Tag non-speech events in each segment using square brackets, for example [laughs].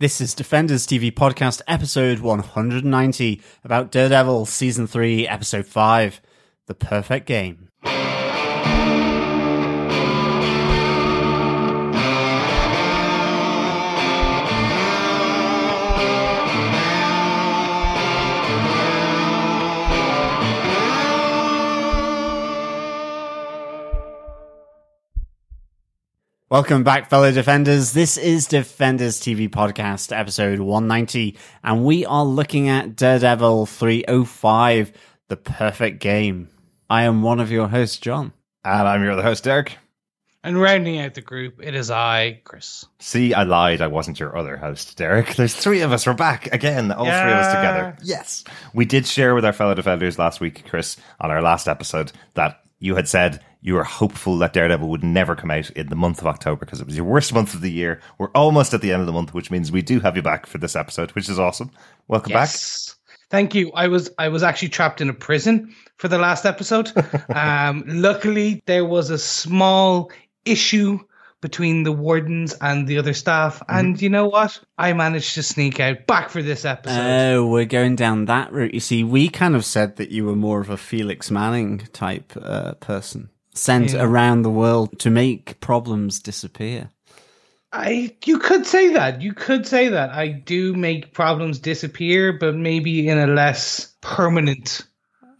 This is Defenders TV Podcast, episode 190, about Daredevil Season 3, Episode 5 The Perfect Game. Welcome back, fellow defenders. This is Defenders TV Podcast, episode 190, and we are looking at Daredevil 305, The Perfect Game. I am one of your hosts, John. And I'm your other host, Derek. And rounding out the group, it is I, Chris. See, I lied. I wasn't your other host, Derek. There's three of us. We're back again, all yeah. three of us together. Yes. We did share with our fellow defenders last week, Chris, on our last episode, that you had said you were hopeful that Daredevil would never come out in the month of October because it was your worst month of the year. We're almost at the end of the month, which means we do have you back for this episode, which is awesome. Welcome yes. back. Thank you. I was I was actually trapped in a prison for the last episode. [laughs] um, luckily, there was a small issue between the wardens and the other staff. Mm-hmm. And you know what? I managed to sneak out back for this episode. Oh, we're going down that route. You see, we kind of said that you were more of a Felix Manning type uh, person, sent yeah. around the world to make problems disappear. I you could say that. You could say that. I do make problems disappear, but maybe in a less permanent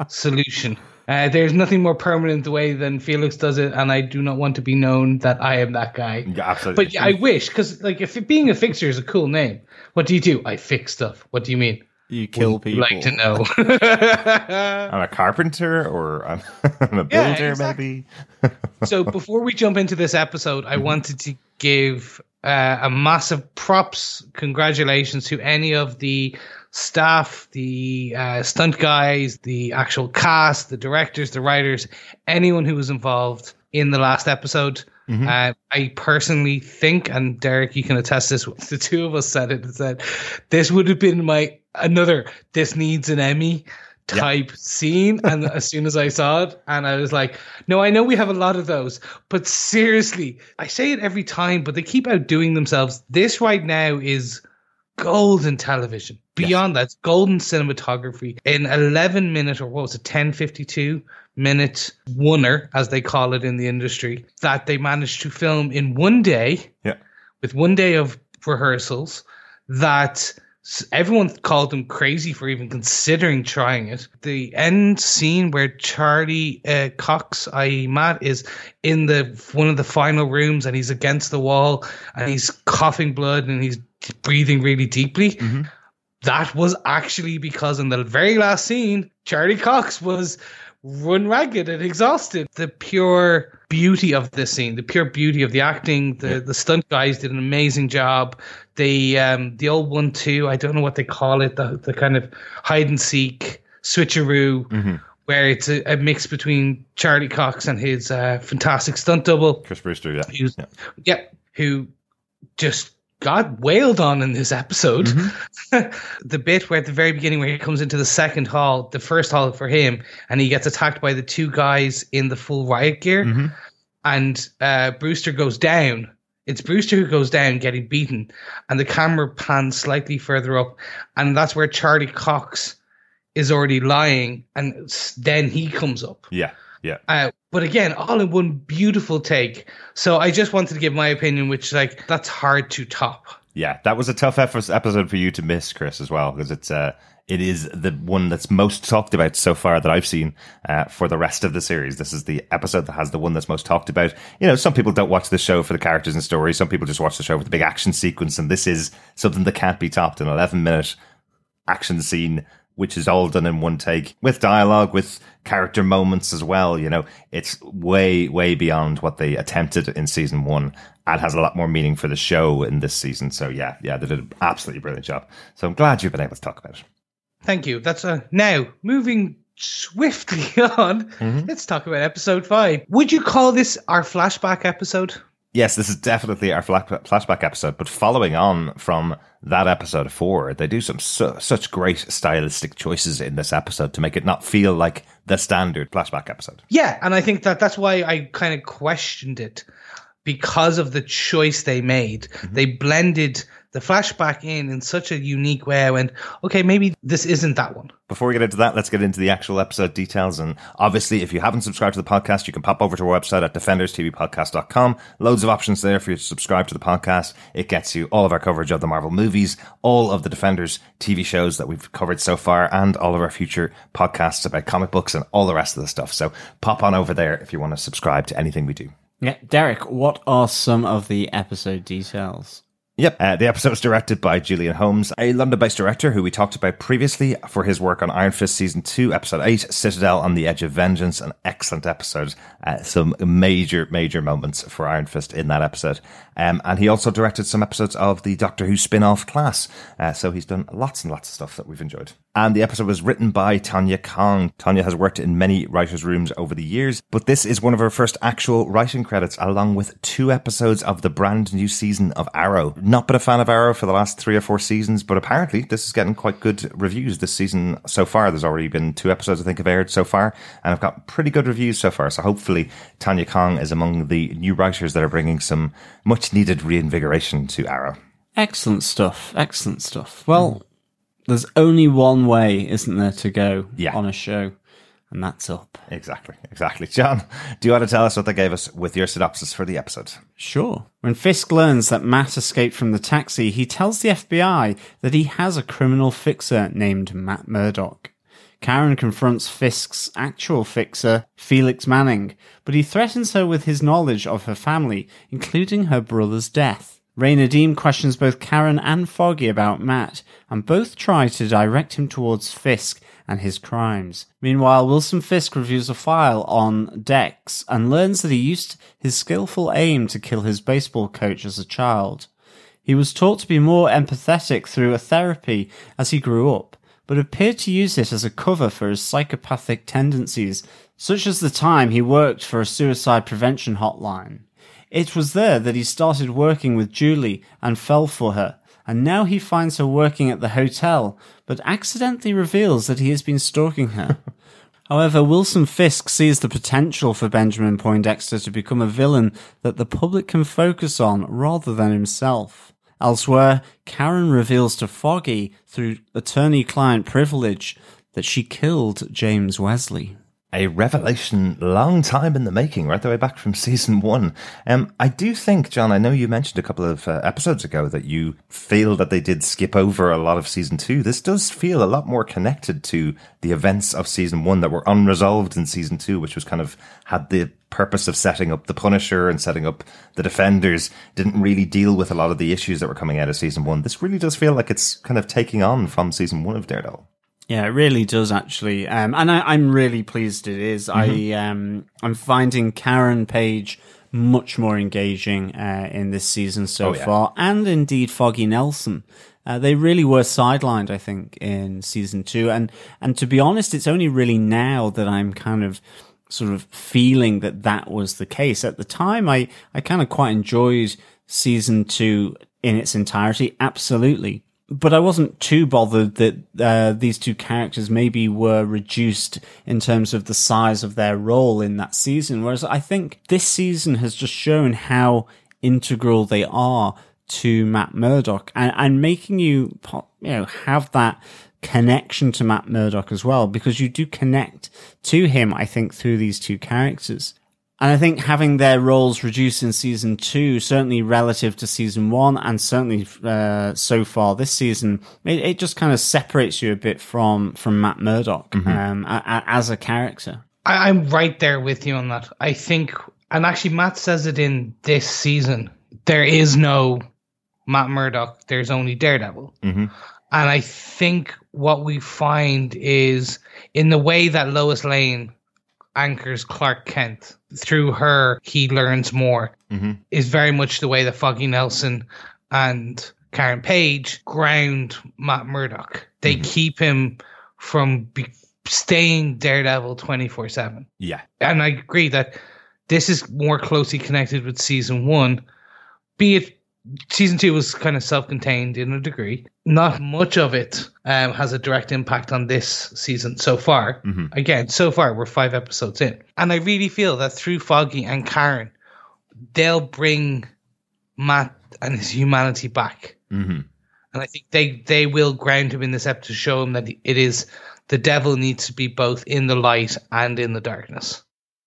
solution. Uh, there's nothing more permanent the way than Felix does it, and I do not want to be known that I am that guy. Yeah, absolutely. But I wish, because like if being a fixer is a cool name. What do you do? I fix stuff. What do you mean? You kill Would people. Like to know. [laughs] [laughs] I'm a carpenter, or I'm, [laughs] I'm a builder, yeah, exactly. maybe. so before we jump into this episode, I mm-hmm. wanted to give uh, a massive props, congratulations to any of the staff, the uh, stunt guys, the actual cast, the directors, the writers, anyone who was involved in the last episode. Mm-hmm. Uh, I personally think, and Derek, you can attest this. [laughs] The two of us said it. Said this would have been my another. This needs an Emmy type scene. And as soon as I saw it, and I was like, no, I know we have a lot of those, but seriously, I say it every time, but they keep outdoing themselves. This right now is golden television. Beyond yes. that, golden cinematography in 11 minute or what was it, 1052 minute oneer, as they call it in the industry, that they managed to film in one day. Yeah. With one day of rehearsals that everyone called them crazy for even considering trying it. The end scene where Charlie uh, Cox, i.e. Matt, is in the one of the final rooms and he's against the wall and he's coughing blood and he's breathing really deeply. Mm-hmm. That was actually because in the very last scene, Charlie Cox was run ragged and exhausted. The pure beauty of this scene, the pure beauty of the acting, the yeah. the stunt guys did an amazing job. The um the old one too, I don't know what they call it, the the kind of hide and seek switcheroo. Mm-hmm. Where it's a, a, mix between Charlie Cox and his uh, fantastic stunt double, Chris Brewster, yeah, yeah. yeah, who just got wailed on in this episode. Mm-hmm. [laughs] the bit where at the very beginning where he comes into the second hall, the first hall for him, and he gets attacked by the two guys in the full riot gear, mm-hmm. and uh, Brewster goes down. It's Brewster who goes down getting beaten, and the camera pans slightly further up, and that's where Charlie Cox is already lying, and then he comes up. Yeah. Yeah. Uh, but again, all in one beautiful take. So I just wanted to give my opinion, which like that's hard to top. Yeah, that was a tough episode for you to miss, Chris, as well, because it's uh it is the one that's most talked about so far that I've seen uh, for the rest of the series. This is the episode that has the one that's most talked about. You know, some people don't watch the show for the characters and stories. Some people just watch the show for the big action sequence, and this is something that can't be topped. An eleven minute action scene which is all done in one take with dialogue, with character moments as well. You know, it's way, way beyond what they attempted in season one and has a lot more meaning for the show in this season. So yeah, yeah, they did an absolutely brilliant job. So I'm glad you've been able to talk about it. Thank you. That's a now moving swiftly [laughs] on. Mm-hmm. Let's talk about episode five. Would you call this our flashback episode? Yes, this is definitely our flashback episode, but following on from that episode four, they do some su- such great stylistic choices in this episode to make it not feel like the standard flashback episode. Yeah, and I think that that's why I kind of questioned it because of the choice they made. Mm-hmm. They blended the flashback in in such a unique way. I went, okay, maybe this isn't that one. Before we get into that, let's get into the actual episode details. And obviously, if you haven't subscribed to the podcast, you can pop over to our website at defenderstvpodcast.com. Loads of options there for you to subscribe to the podcast. It gets you all of our coverage of the Marvel movies, all of the Defenders TV shows that we've covered so far, and all of our future podcasts about comic books and all the rest of the stuff. So pop on over there if you want to subscribe to anything we do. Yeah, Derek, what are some of the episode details? Yep. Uh, the episode was directed by Julian Holmes, a London based director who we talked about previously for his work on Iron Fist Season 2, Episode 8, Citadel on the Edge of Vengeance. An excellent episode. Uh, some major, major moments for Iron Fist in that episode. Um, and he also directed some episodes of the Doctor Who spin off class. Uh, so he's done lots and lots of stuff that we've enjoyed. And the episode was written by Tonya Kong. Tonya has worked in many writers' rooms over the years, but this is one of her first actual writing credits, along with two episodes of the brand new season of Arrow. Not been a fan of Arrow for the last three or four seasons, but apparently this is getting quite good reviews this season so far. There's already been two episodes, I think, have aired so far, and I've got pretty good reviews so far. So hopefully Tonya Kong is among the new writers that are bringing some much needed reinvigoration to Arrow. Excellent stuff. Excellent stuff. Well, there's only one way, isn't there, to go Yeah. on a show, and that's up. Exactly, exactly. John, do you want to tell us what they gave us with your synopsis for the episode? Sure. When Fisk learns that Matt escaped from the taxi, he tells the FBI that he has a criminal fixer named Matt Murdock. Karen confronts Fisk's actual fixer, Felix Manning, but he threatens her with his knowledge of her family, including her brother's death. Ray Deem questions both Karen and Foggy about Matt, and both try to direct him towards Fisk and his crimes. Meanwhile, Wilson Fisk reviews a file on Dex and learns that he used his skillful aim to kill his baseball coach as a child. He was taught to be more empathetic through a therapy as he grew up, but appeared to use it as a cover for his psychopathic tendencies, such as the time he worked for a suicide prevention hotline. It was there that he started working with Julie and fell for her, and now he finds her working at the hotel, but accidentally reveals that he has been stalking her. [laughs] However, Wilson Fisk sees the potential for Benjamin Poindexter to become a villain that the public can focus on rather than himself. Elsewhere, Karen reveals to Foggy through attorney client privilege that she killed James Wesley. A revelation long time in the making, right the way back from season one. Um, I do think, John, I know you mentioned a couple of uh, episodes ago that you feel that they did skip over a lot of season two. This does feel a lot more connected to the events of season one that were unresolved in season two, which was kind of had the purpose of setting up the Punisher and setting up the Defenders, didn't really deal with a lot of the issues that were coming out of season one. This really does feel like it's kind of taking on from season one of Daredevil. Yeah, it really does actually, um, and I, I'm really pleased it is. I um, I'm finding Karen Page much more engaging uh, in this season so Oh, yeah. far, and indeed Foggy Nelson. Uh, they really were sidelined, I think, in season two, and and to be honest, it's only really now that I'm kind of sort of feeling that that was the case. At the time, I I kind of quite enjoyed season two in its entirety, absolutely but I wasn't too bothered that uh, these two characters maybe were reduced in terms of the size of their role in that season. Whereas I think this season has just shown how integral they are to Matt Murdock and, and making you, you know, have that connection to Matt Murdock as well, because you do connect to him, I think, through these two characters. And I think having their roles reduced in season two, certainly relative to season one, and certainly uh, so far this season, it, it just kind of separates you a bit from from Matt Murdock um, a, a, as a character. I, I'm right there with you on that. I think, and actually, Matt says it in this season. There is no Matt Murdock. There's only Daredevil. Mm-hmm. And I think what we find is in the way that Lois Lane anchors Clark Kent. Through her, he learns more. Mm-hmm. Is very much the way that Foggy Nelson and Karen Page ground Matt Murdock. They keep him from be- staying Daredevil twenty four seven. Yeah. And I agree that this is more closely connected with season one, be it season two was kind of self-contained in a degree. Not much of it um, has a direct impact on this season so far. Again, so far we're five episodes in, and I really feel that through Foggy and Karen, they'll bring Matt and his humanity back. Mm-hmm. And I think they they will ground him in this episode to show him that it is the devil needs to be both in the light and in the darkness.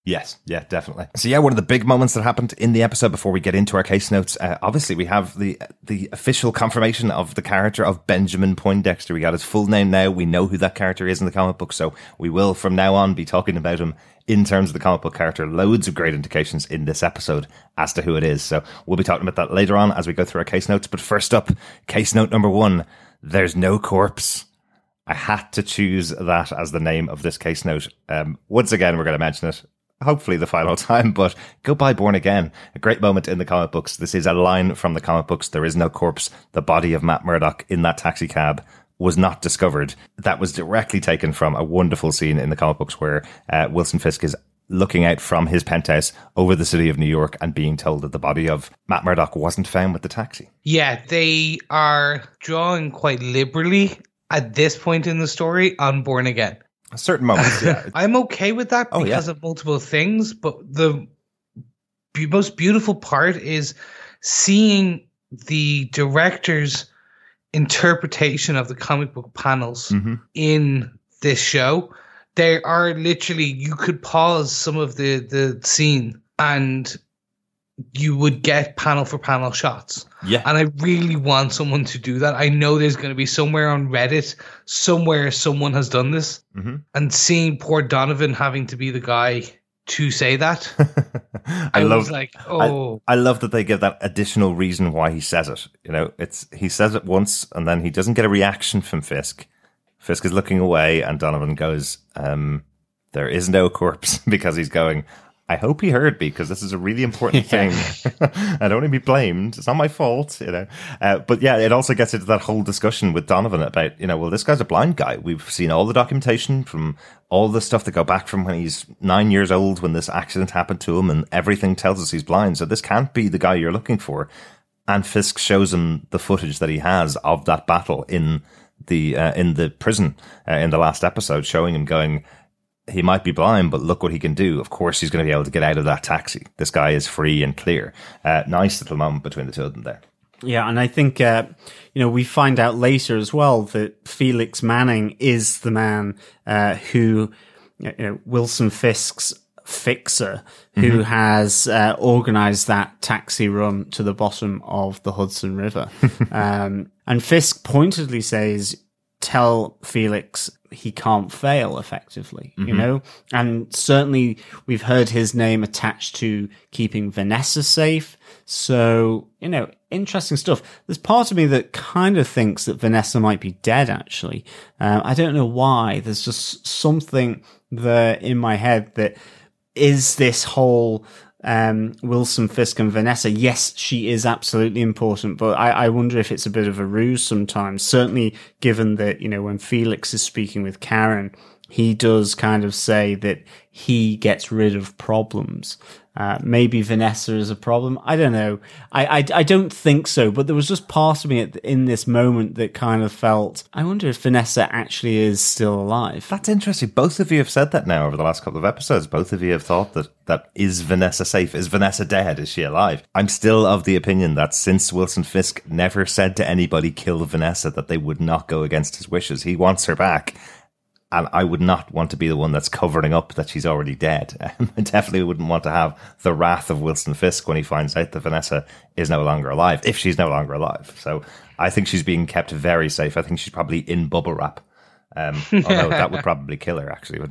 Yes, yeah, definitely. So yeah, one of the big moments that happened in the episode before we get into our case notes, uh, obviously we have the the official confirmation of the character of Benjamin Poindexter. We got his full name now. We know who that character is in the comic book, so we will from now on be talking about him in terms of the comic book character. Loads of great indications in this episode as to who it is. So we'll be talking about that later on as we go through our case notes. But first up, case note number one: there's no corpse. I had to choose that as the name of this case note. Um, once again, we're going to mention it hopefully the final [laughs] time, but go Born Again. A great moment in the comic books. This is a line from the comic books. There is no corpse. The body of Matt Murdock in that taxi cab was not discovered. That was directly taken from a wonderful scene in the comic books where uh, Wilson Fisk is looking out from his penthouse over the city of New York and being told that the body of Matt Murdock wasn't found with the taxi. Yeah, they are drawing quite liberally at this point in the story on Born Again. Certain moments, yeah. [laughs] I'm okay with that Oh, because yeah. of multiple things, but the be- most beautiful part is seeing the director's interpretation of the comic book panels Mhm. in this show. There are literally you could pause some of the the scene and you would get panel for panel shots. Yeah. And I really want someone to do that. I know there's going to be somewhere on Reddit, somewhere someone has done this. Mhm. And seeing poor Donovan having to be the guy to say that, [laughs] I, I, love was like, oh, I love that they give that additional reason why he says it. You know, it's he says it once and then he doesn't get a reaction from Fisk. Fisk is looking away and Donovan goes, um, there is no corpse [laughs] because he's going, I hope he heard me because this is a really important [laughs] thing. [laughs] I don't want to be blamed. It's not my fault, you know. Uh, but yeah, it also gets into that whole discussion with Donovan about, you know, well, this guy's a blind guy. We've seen all the documentation from all the stuff that go back from when he's nine years old when this accident happened to him, and everything tells us he's blind. So this can't be the guy you're looking for. And Fisk shows him the footage that he has of that battle in the uh, in the prison uh, in the last episode, showing him going he might be blind, but look what he can do. Of course, he's going to be able to get out of that taxi. This guy is free and clear. Uh, nice little moment between the two of them there. Yeah, and I think uh, you know we find out later as well that Felix Manning is the man uh, who you know, Wilson Fisk's fixer who has uh, organized that taxi run to the bottom of the Hudson River. [laughs] um, and Fisk pointedly says, "Tell Felix he can't fail effectively." You know, and certainly we've heard his name attached to keeping Vanessa safe. So, you know, interesting stuff. There's part of me that kind of thinks that Vanessa might be dead, actually. Uh, I don't know why. There's just something there in my head that is this whole um, Wilson Fisk and Vanessa. Yes, she is absolutely important, but I, I wonder if it's a bit of a ruse sometimes. Certainly, given that, you know, when Felix is speaking with Karen, he does kind of say that he gets rid of problems. Uh, maybe Vanessa is a problem. I don't know. I, I, I don't think so, but there was just part of me at, in this moment that kind of felt, I wonder if Vanessa actually is still alive. That's interesting. Both of you have said that now over the last couple of episodes. Both of you have thought that that is Vanessa safe? Is Vanessa dead? Is she alive? I'm still of the opinion that since Wilson Fisk never said to anybody kill Vanessa that they would not go against his wishes, he wants her back. And I would not want to be the one that's covering up that she's already dead. [laughs] I definitely wouldn't want to have the wrath of Wilson Fisk when he finds out that Vanessa is no longer alive, if she's no longer alive. So I think she's being kept very safe. I think she's probably in bubble wrap. Um, [laughs] although that would probably kill her, actually?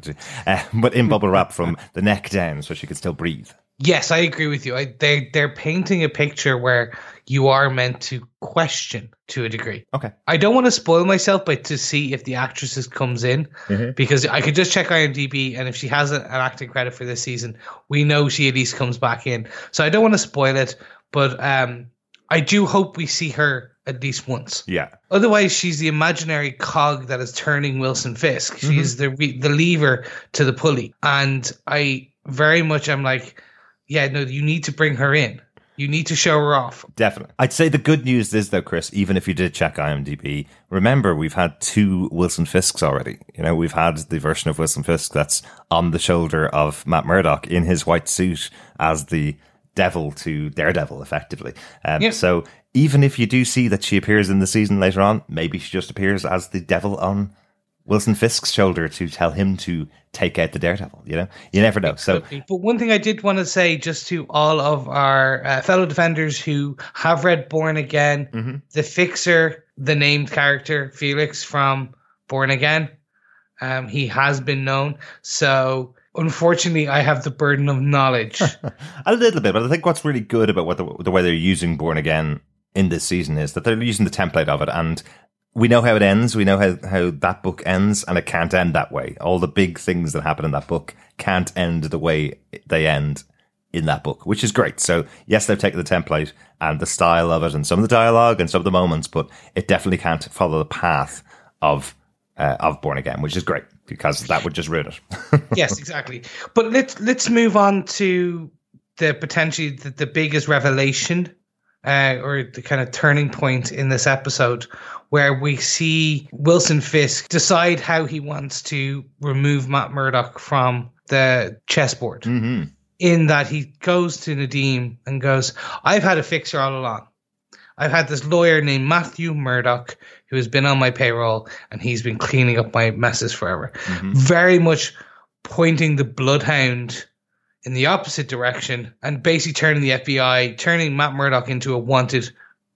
Uh, but in bubble wrap from the neck down so she could still breathe. yes, I agree with you. I, they they're painting a picture where you are meant to question to a degree. Okay. I don't want to spoil myself, but to see if the actress comes in, because I could just check IMDb, and if she has an acting credit for this season, we know she at least comes back in. So I don't want to spoil it, but um, I do hope we see her at least once. Yeah. Otherwise, she's the imaginary cog that is turning Wilson Fisk. She's the re- the lever to the pulley, and I very much am like, yeah, no, you need to bring her in. You need to show her off. Definitely. I'd say the good news is though, Chris, even if you did check IMDb, remember we've had two Wilson Fisks already. You know, we've had the version of Wilson Fisk that's on the shoulder of Matt Murdock in his white suit as the devil to Daredevil, effectively. Um, Yeah. So even if you do see that she appears in the season later on, maybe she just appears as the devil on Wilson Fisk's shoulder to tell him to take out the daredevil. You know, you never know. So, but one thing I did want to say, just to all of our uh, fellow defenders who have read Born Again, mm-hmm. the fixer, the named character Felix from Born Again, um, he has been known. So. Unfortunately, I have the burden of knowledge. [laughs] a little bit, but I think what's really good about what the, the way they're using Born Again in this season is that they're using the template of it and we know how it ends. We know how, how that book ends, and it can't end that way. All the big things that happen in that book can't end the way they end in that book, which is great. So, yes, they've taken the template and the style of it and some of the dialogue and some of the moments, but it definitely can't follow the path of uh, of Born Again, which is great because that would just ruin it. [laughs] yes, exactly. But let's let's move on to the potentially the, the biggest revelation uh, or the kind of turning point in this episode where we see Wilson Fisk decide how he wants to remove Matt Murdock from the chessboard. Mm-hmm. In that he goes to Nadeem and goes, I've had a fixer all along. I've had this lawyer named Matthew Murdock who has been on my payroll and he's been cleaning up my messes forever. Mm-hmm. Very much pointing the bloodhound in the opposite direction and basically turning the FBI, turning Matt Murdock into a wanted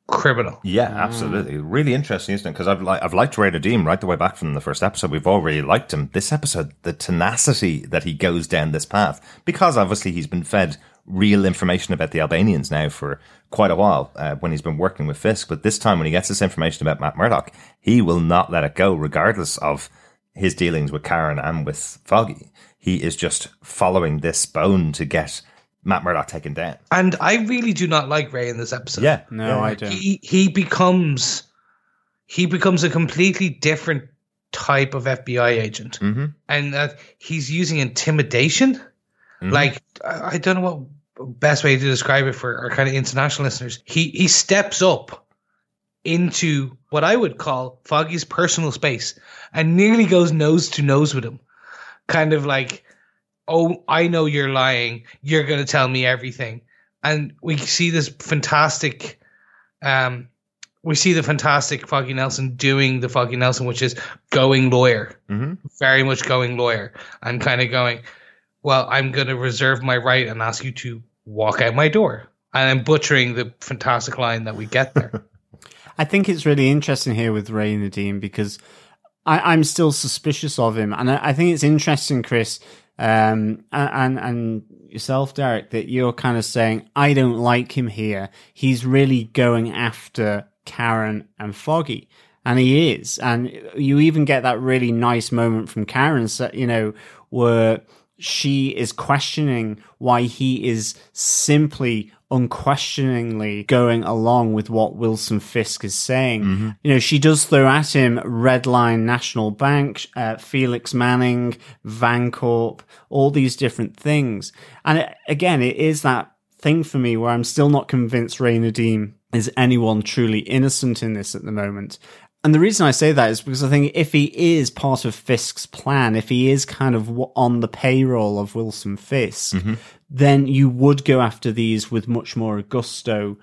criminal. Yeah, absolutely. Really interesting, isn't it? Because I've li- I've liked Ray Nadeem right the way back from the first episode. We've already liked him. This episode, the tenacity that he goes down this path, because obviously he's been fed real information about the Albanians now for quite a while uh, when he's been working with Fisk. But this time, when he gets this information about Matt Murdock, he will not let it go, regardless of his dealings with Karen and with Foggy he is just following this bone to get Matt Murdock taken down. And I really do not like Ray in this episode. Yeah, No, yeah. I don't. He he becomes he becomes a completely different type of FBI agent. Mm-hmm. And that he's using intimidation. Mhm. Like I I don't know what best way to describe it for our kind of international listeners. He he steps up into what I would call Foggy's personal space and nearly goes nose to nose with him. Kind of like, oh, I know you're lying. You're going to tell me everything. And we see this fantastic, um, we see the fantastic Foggy Nelson doing the Foggy Nelson, which is going lawyer, Mm-hmm. very much going lawyer, and kind of going, well, I'm going to reserve my right and ask you to walk out my door. And I'm butchering the fantastic line that we get there. [laughs] I think it's really interesting here with Ray Nadeem because I, I'm still suspicious of him, and I, I think it's interesting, Chris, um, and and yourself, Derek, that you're kind of saying I don't like him here. He's really going after Karen and Foggy. And he is. And you even get that really nice moment from Karen, you know, where she is questioning why he is simply unquestioningly going along with what Wilson Fisk is saying. You know, she does throw at him Redline National Bank, uh, Felix Manning, Vancorp, all these different things. And it, again, it is that thing for me where I'm still not convinced Ray Nadeem is anyone truly innocent in this at the moment. And the reason I say that is because I think if he is part of Fisk's plan, if he is kind of on the payroll of Wilson Fisk, then you would go after these with much more gusto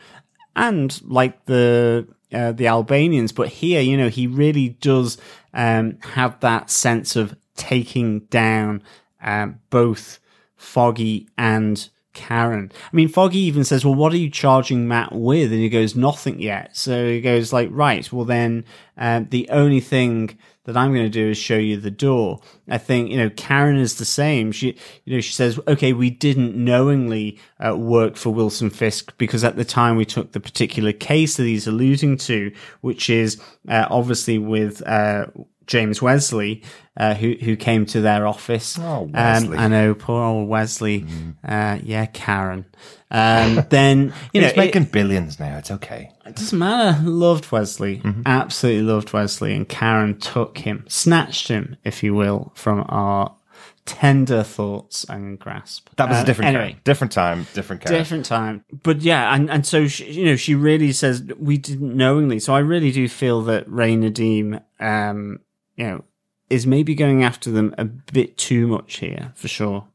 and like the uh, the Albanians. But here, you know, he really does um, have that sense of taking down um, both Foggy and Karen. I mean, Foggy even says, "Well, what are you charging Matt with?" And he goes, "Nothing yet." So he goes like, "Right, well then, um, the only thing." That I'm going to do is show you the door. I think you know Karen is the same. She, you know, she says, "Okay, we didn't knowingly uh, work for Wilson Fisk because at the time we took the particular case that he's alluding to, which is uh, obviously with uh, James Wesley, uh, who who came to their office. Oh, Wesley. Um, I know, poor old Wesley. Uh, yeah, Karen. Um, [laughs] then you know, He's it- making billions now. It's okay. it doesn't matter. Loved Wesley. Absolutely loved Wesley. And Karen took him, snatched him, if you will, from our tender thoughts and grasp. That was Uh, a different anyway. Karen. different time, different Karen. Different time, but yeah, and and so she, you know she really says we didn't knowingly. So I really do feel that Ray Nadeem, um, you know, is maybe going after them a bit too much here for sure.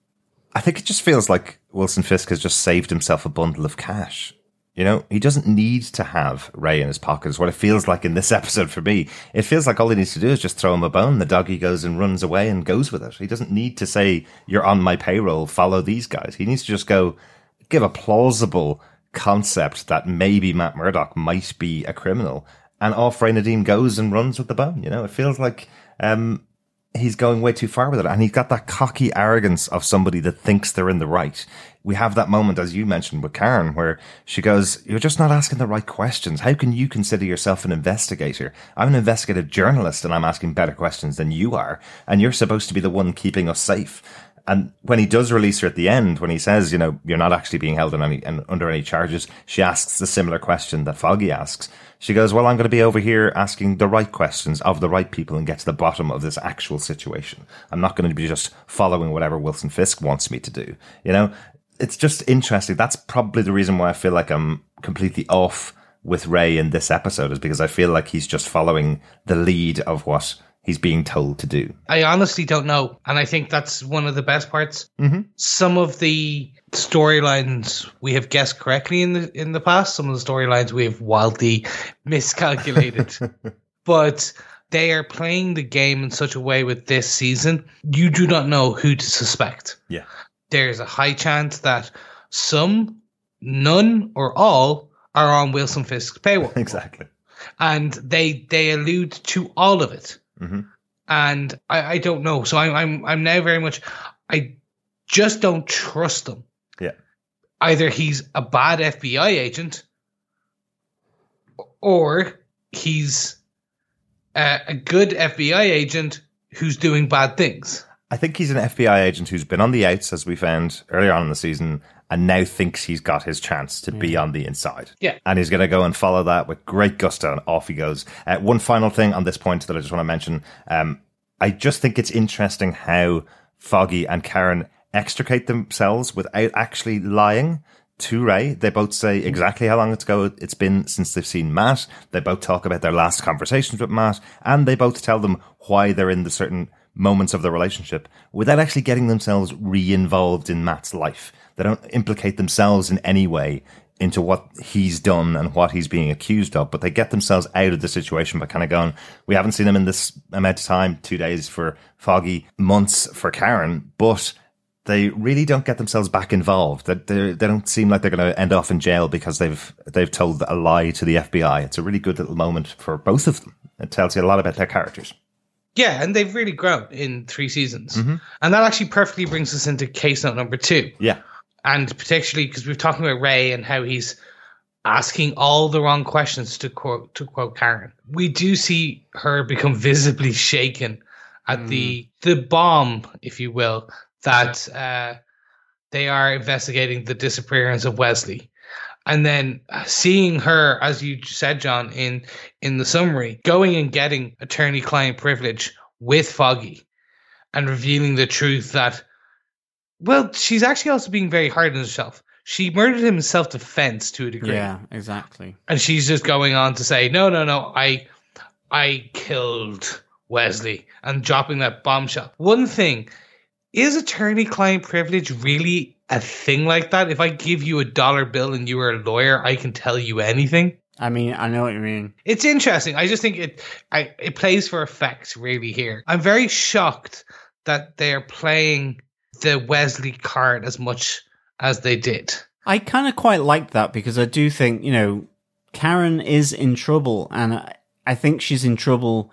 I think it just feels like Wilson Fisk has just saved himself a bundle of cash. You know, he doesn't need to have Ray in his pocket, what it feels like in this [laughs] episode for me. It feels like all he needs to do is just throw him a bone. The doggy goes and runs away and goes with it. He doesn't need to say, You're on my payroll, follow these guys. He needs to just go give a plausible concept that maybe Matt Murdock might be a criminal. And off Ray Nadeem goes and runs with the bone. You know, it feels like um, he's going way too far with it. And he's got that cocky arrogance of somebody that thinks they're in the right we have that moment, as you mentioned with Karen, where she goes, You're just not asking the right questions. How can you consider yourself an investigator? I'm an investigative journalist and I'm asking better questions than you are. And you're supposed to be the one keeping us safe. And when he does release her at the end, when he says, you know, you're not actually being held in any, in, under any charges, she asks the similar question that Foggy asks. She goes, well, I'm going to be over here asking the right questions of the right people and get to the bottom of this actual situation. I'm not going to be just following whatever Wilson Fisk wants me to do. You know, it's just interesting. That's probably the reason why I feel like I'm completely off with Ray in this episode is because I feel like he's just following the lead of what he's being told to do. I honestly don't know, and I think that's one of the best parts. Mm-hmm. Some of the storylines we have guessed correctly in the in the past. Some of the storylines we have wildly [laughs] miscalculated, [laughs] but they are playing the game in such a way with this season. You do not know who to suspect. Yeah there's a high chance that some, none, or all are on Wilson Fisk's payroll. [laughs] Exactly. And they they allude to all of it. Mm-hmm. And I, I don't know. So I'm I'm I'm now very much I just don't trust them. Yeah. Either he's a bad FBI agent or he's a, a good FBI agent who's doing bad things. I think he's an FBI agent who's been on the outs, as we found earlier on in the season, and now thinks he's got his chance to be on the inside. Yeah. And he's going to go and follow that with great gusto, and off he goes. Uh, one final thing on this point that I just want to mention. Um, I just think it's interesting how Foggy and Karen extricate themselves without actually lying to Ray. They both say exactly how long it's ago it's been since they've seen Matt. They both talk about their last conversations with Matt, and they both tell them why they're in the certain moments of the relationship without actually getting themselves re-involved in Matt's life. They don't implicate themselves in any way into what he's done and what he's being accused of, but they get themselves out of the situation by kind of going, we haven't seen him in this amount of time, two days for Foggy, months for Karen, but they really don't get themselves back involved. They, they, they don't seem like they're going to end off in jail because they've they've told a lie to the FBI. It's a really good little moment for both of them. It tells you a lot about their characters. Yeah, and they've really grown in three seasons. Mm-hmm. And that actually perfectly brings us into case note number two. Yeah. And particularly because we've talking about Ray and how he's asking all the wrong questions to quote to quote Karen. We do see her become visibly shaken at Mm. the the bomb, if you will, that uh, they are investigating the disappearance of Wesley. And then seeing her, as you said, John, in in the summary, going and getting attorney-client privilege with Foggy, and revealing the truth that, well, she's actually also being very hard on herself. She murdered him in self-defense to a degree, Yeah, exactly. and she's just going on to say, "No, no, no, I, I killed Wesley," and dropping that bombshell. One thing is attorney-client privilege really a thing like that? If I give you a dollar bill and you are a lawyer, I can tell you anything. I mean, I know what you mean. It's interesting. I just think it I it plays for effect really here. I'm very shocked that they're playing the Wesley card as much as they did. I kind of quite like that because I do think, you know, Karen is in trouble and I, think she's in trouble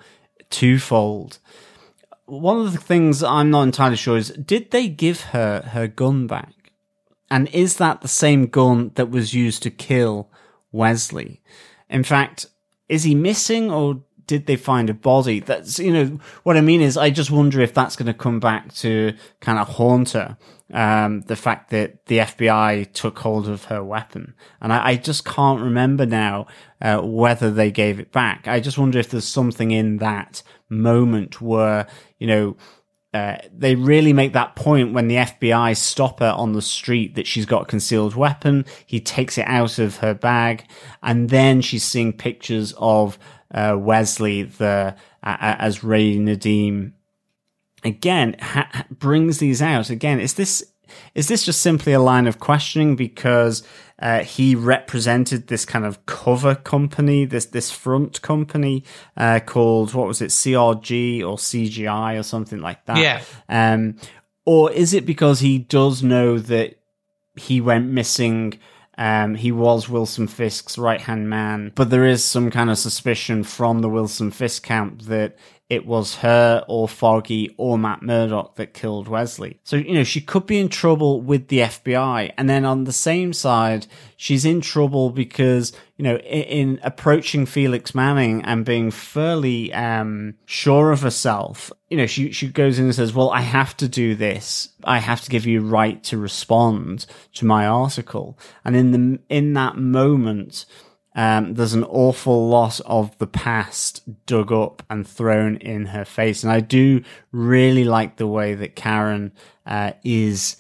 twofold. One of the things I'm not entirely sure is did they give her her gun back? And is that the same gun that was used to kill Wesley? In fact, is he missing or did they find a body? That's, you know, what I mean is I just wonder if that's going to come back to kind of haunt her. Um, the fact that the FBI took hold of her weapon. And I, I just can't remember now, uh, whether they gave it back. I just wonder if there's something in that moment where, you know, uh, they really make that point when the FBI stop her on the street that she's got a concealed weapon. He takes it out of her bag, and then she's seeing pictures of uh, Wesley the uh, as Ray Nadeem. Again, ha- brings these out again. Is this is this just simply a line of questioning because uh, he represented this kind of cover company, this this front company uh, called what was it, CRG or CGI or something like that? Yeah. Um, or is it because he does know that he went missing? Um, he was Wilson Fisk's right hand man, but there is some kind of suspicion from the Wilson Fisk camp that it was her or Foggy or Matt Murdock that killed Wesley. So, you know, she could be in trouble with the FBI. And then on the same side, she's in trouble because, you know, in, in approaching Felix Manning and being fairly um, sure of herself, you know, she, she goes in and says, well, I have to do this. I have to give you right to respond to my article. And in the, in that moment, um, there's an awful lot of the past dug up and thrown in her face. And I do really like the way that Karen uh, is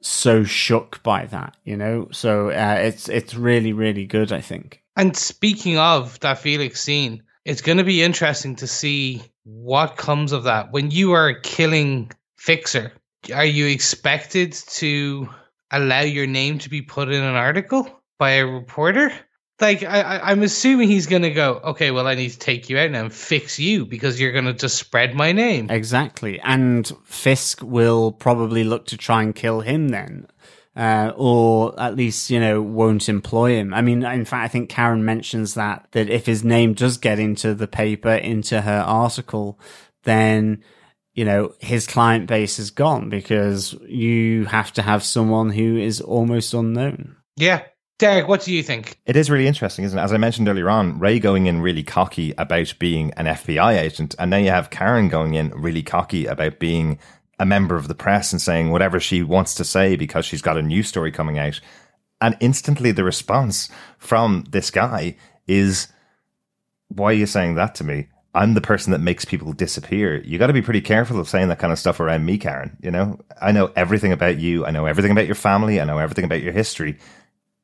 so shook by that, you know? So uh, it's it's really, really good, I think. And speaking of that Felix scene, it's going to be interesting to see what comes of that. When you are a killing Fixer, are you expected to allow your name to be put in an article by a reporter? Like I, am assuming he's gonna go. Okay, well, I need to take you out now and fix you because you're gonna just spread my name. Exactly, and Fisk will probably look to try and kill him then, uh, or at least you know won't employ him. I mean, in fact, I think Karen mentions that that if his name does get into the paper, into her article, then you know his client base is gone because you have to have someone who is almost unknown. Yeah, Derek, what do you think? It is really interesting, isn't it? As I mentioned earlier on, Ray going in really cocky about being an FBI agent, and now you have Karen going in really cocky about being a member of the press and saying whatever she wants to say because she's got a news story coming out. And instantly the response from this guy is, Why are you saying that to me? I'm the person that makes people disappear. You got to be pretty careful of saying that kind of stuff around me, Karen. You know, I know everything about you. I know everything about your family. I know everything about your history.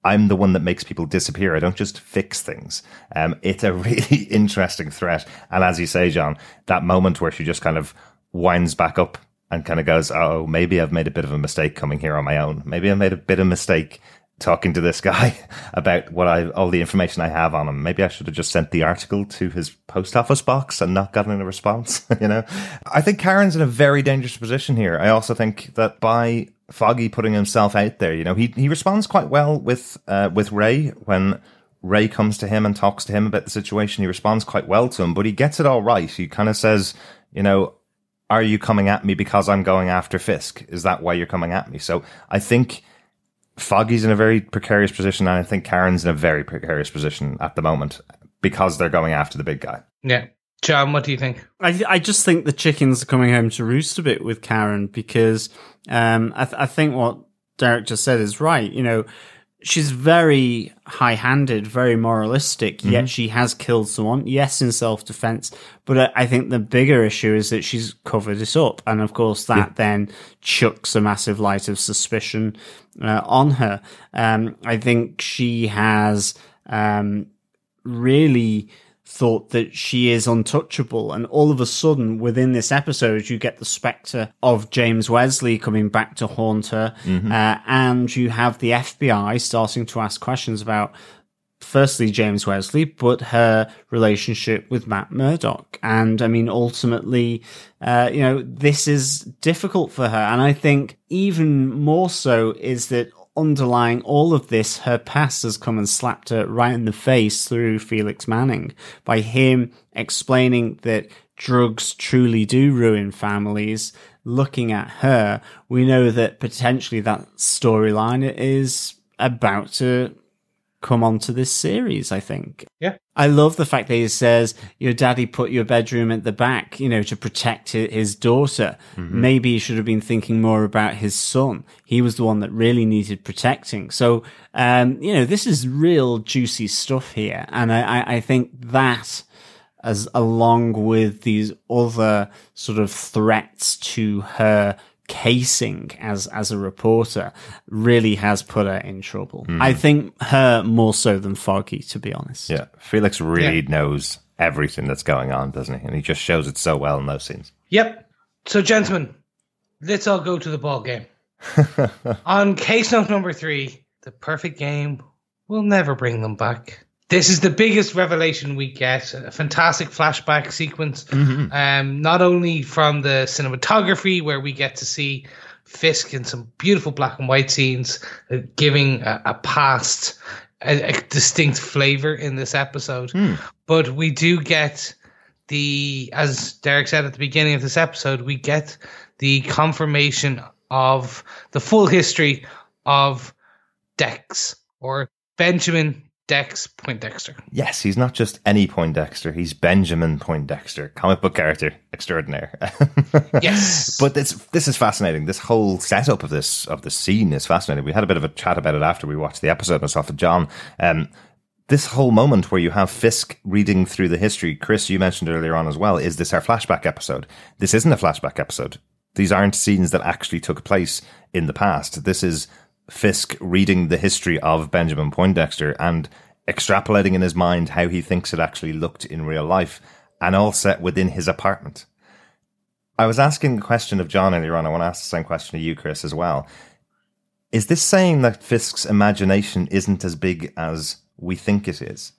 I'm the one that makes people disappear. I don't just fix things. Um, it's a [laughs] really interesting threat. And as you say, John, that moment where she just kind of winds back up and kind of goes, Oh, maybe I've made a bit of a mistake coming here on my own. Maybe I made a bit of mistake talking to this guy [laughs] about what I, all the information I have on him. Maybe I should have just sent the article to his post office box and not gotten a response. [laughs] you know, I think Karen's in a very dangerous position here. I also think that by Foggy putting himself out there. You know, he he responds quite well with uh, with Ray when Ray comes to him and talks to him about the situation. He responds quite well to him, but he gets it all right. He kind of says, you know, are you coming at me because I'm going after Fisk? Is that why you're coming at me? So I think Foggy's in a very precarious position, and I think Karen's in a very precarious position at the moment because they're going after the big guy. Yeah. John, what do you think? I I just think the chickens are coming home to roost a bit with Karen because um, I, th- I think what Derek just said is right. You know, she's very high handed, very moralistic, mm-hmm. yet she has killed someone. Yes, in self defense. But I think the bigger issue is that she's covered it up. And of course, that yeah. then chucks a massive light of suspicion uh, on her. Um, I think she has um, really thought that she is untouchable. And all of a sudden, within this episode, you get the specter of James Wesley coming back to haunt her. Mm-hmm. Uh, and you have the FBI starting to ask questions about, firstly, James Wesley, but her relationship with Matt Murdock. And I mean, ultimately, uh, you know, this is difficult for her. And I think even more so is that underlying all of this, her past has come and slapped her right in the face through Felix Manning by him explaining that drugs truly do ruin families. Looking at her, we know that potentially that storyline is about to come onto this series, I think. Yeah. I love the fact that he says, Your daddy put your bedroom at the back, you know, to protect his daughter. Mm-hmm. Maybe he should have been thinking more about his son. He was the one that really needed protecting. So, um, you know, this is real juicy stuff here. And I, I think that, as along with these other sort of threats to her casing as as a reporter really has put her in trouble. Mm. I think her more so than Foggy, to be honest. Yeah, Felix really yeah. knows everything that's going on, doesn't he? And he just shows it so well in those scenes. Yep. So, gentlemen, let's all go to the ball game. [laughs] On case note number three, the perfect game will never bring them back. This is the biggest revelation we get. A fantastic flashback sequence, Mm-hmm. um, not only from the cinematography, where we get to see Fisk in some beautiful black and white scenes, uh, giving a, a past, a, a distinct flavor in this episode, Hmm. but we do get the, as Derek said at the beginning of this episode, we get the confirmation of the full history of Dex or Benjamin Dex Poindexter. Yes, he's not just any Poindexter. He's Benjamin Poindexter, comic book character extraordinaire. [laughs] Yes. but this this is fascinating. This whole setup of this of the scene is fascinating. We had a bit of a chat about it after we watched the episode. Myself and John. Um, this whole moment where you have Fisk reading through the history, Chris, you mentioned earlier on as well. Is this our flashback episode? This isn't a flashback episode. These aren't scenes that actually took place in the past. This is Fisk reading the history of Benjamin Poindexter and extrapolating in his mind how he thinks it actually looked in real life, and all set within his apartment. I was asking the question of John earlier on. I want to ask the same question to you, Chris, as well. Is this saying that Fisk's imagination isn't as big as we think it is?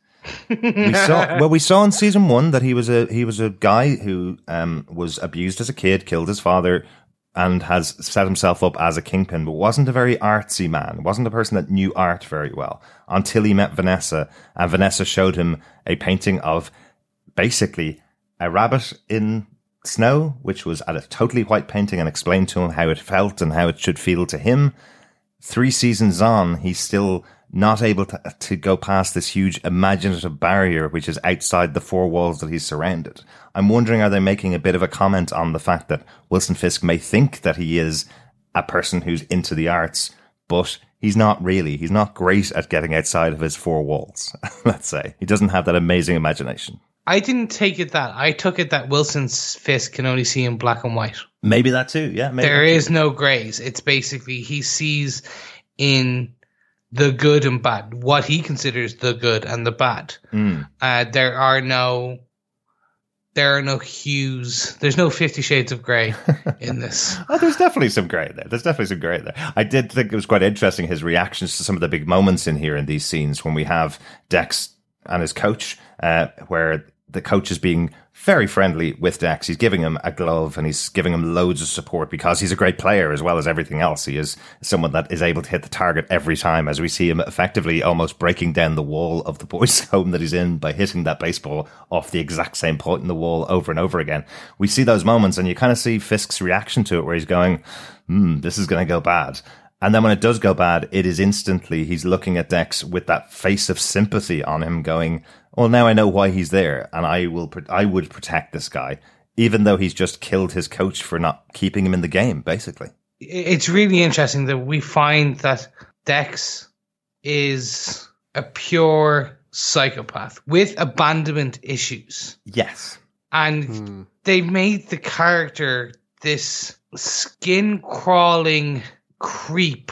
we [laughs] saw well, we saw in season one that he was a he was a guy who um, was abused as a kid, killed his father, and has set himself up as a kingpin, but wasn't a very artsy man. wasn't a person that knew art very well until he met Vanessa, and Vanessa showed him a painting of basically a rabbit in snow, which was a totally white painting, and explained to him how it felt and how it should feel to him. Three seasons on, he's still not able to, to go past this huge imaginative barrier, which is outside the four walls that he's surrounded. I'm wondering, are they making a bit of a comment on the fact that Wilson Fisk may think that he is a person who's into the arts, but he's not really. He's not great at getting outside of his four walls, [laughs] let's say. He doesn't have that amazing imagination. I didn't take it that. I took it that Wilson's Fisk can only see in black and white. Maybe that too, yeah. Maybe There that too. no grays. It's basically he sees in the good and bad what he considers the good and the bad. Mm. Uh, there are no there are no hues. There's no Fifty Shades of Grey [laughs] in this. Oh, there's definitely some grey there. There's definitely some grey there. I did think it was quite interesting his reactions to some of the big moments in here in these scenes when we have Dex and his coach, uh, where the coach is being very friendly with Dex. He's giving him a glove and he's giving him loads of support because he's a great player as well as everything else. He is someone that is able to hit the target every time as we see him effectively almost breaking down the wall of the boys' [laughs] home that he's in by hitting that baseball off the exact same point in the wall over and over again. We see those moments and you kind of see Fisk's reaction to it where he's going, hmm, this is going to go bad. And then when it does go bad, it is instantly he's looking at Dex with that face of sympathy on him, going, "Well, now I know why he's there, and I will. Pro- I would protect this guy, even though he's just killed his coach for not keeping him in the game." Basically, It's really interesting that we find that Dex is a pure psychopath with abandonment issues. yes, and hmm. they made the character this skin crawling creep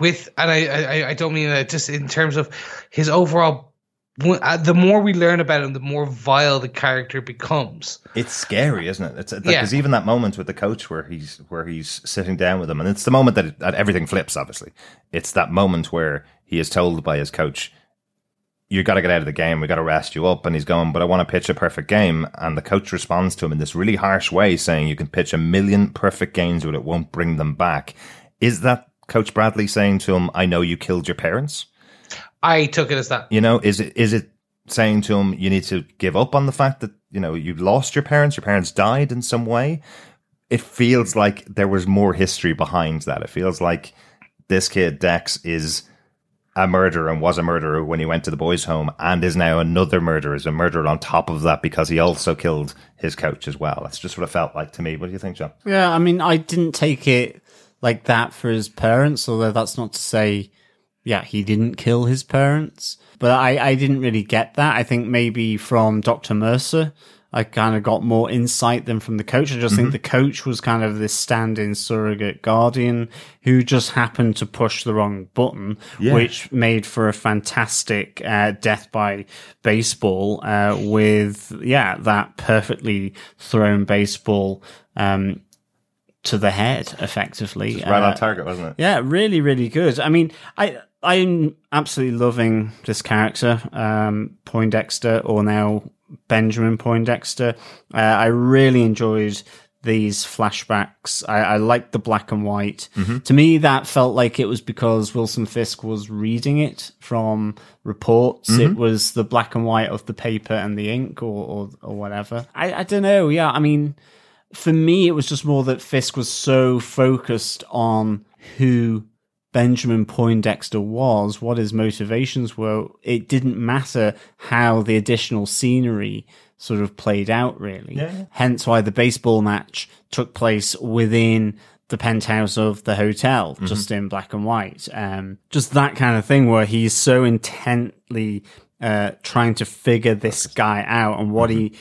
with and I, I i don't mean that just in terms of his overall the more we learn about him the more vile the character becomes it's scary, isn't it? It's like, Yeah. there's even that moment with the coach where he's where he's sitting down with him, and it's the moment that, it, that everything flips. Obviously, it's that moment where he is told by his coach, you got to get out of the game. We got to rest you up. And he's going, but I want to pitch a perfect game. And the coach responds to him in this really harsh way, saying you can pitch a million perfect games, but it won't bring them back. Is that Coach Bradley saying to him, I know you killed your parents? I took it as that You know, is it, is it saying to him, you need to give up on the fact that, you know, you lost your parents, your parents died in some way? It feels like there was more history behind that. It feels like this kid, Dex, is a murderer and was a murderer when he went to the boys' home and is now another murderer, is a murderer on top of that because he also killed his coach as well. That's just what it felt like to me. What do you think, John? Yeah, I mean, I didn't take it like that for his parents, although that's not to say, yeah, he didn't kill his parents. But I, I didn't really get that. I think maybe from Dr. Mercer, I kind of got more insight than from the coach. I just think the coach was kind of this stand in surrogate guardian who just happened to push the wrong button, Yeah. which made for a fantastic uh, death by baseball uh, with, yeah, that perfectly thrown baseball. Um, to the head, effectively. right Uh, on target, wasn't it? yeah, really, really good. I mean, I I'm absolutely loving this character, um, Poindexter, or now Benjamin Poindexter. Uh, I really enjoyed these flashbacks. I, I liked the black and white. To me, that felt like it was because Wilson Fisk was reading it from reports. It was the black and white of the paper and the ink, or or, or whatever. I, I don't know. Yeah, I mean for me, it was just more that Fisk was so focused on who Benjamin Poindexter was, what his motivations were. It didn't matter how the additional scenery sort of played out, really. Yeah. Hence why the baseball match took place within the penthouse of the hotel, just in black and white. Um, just that kind of thing where he's so intently uh, trying to figure this guy out and what he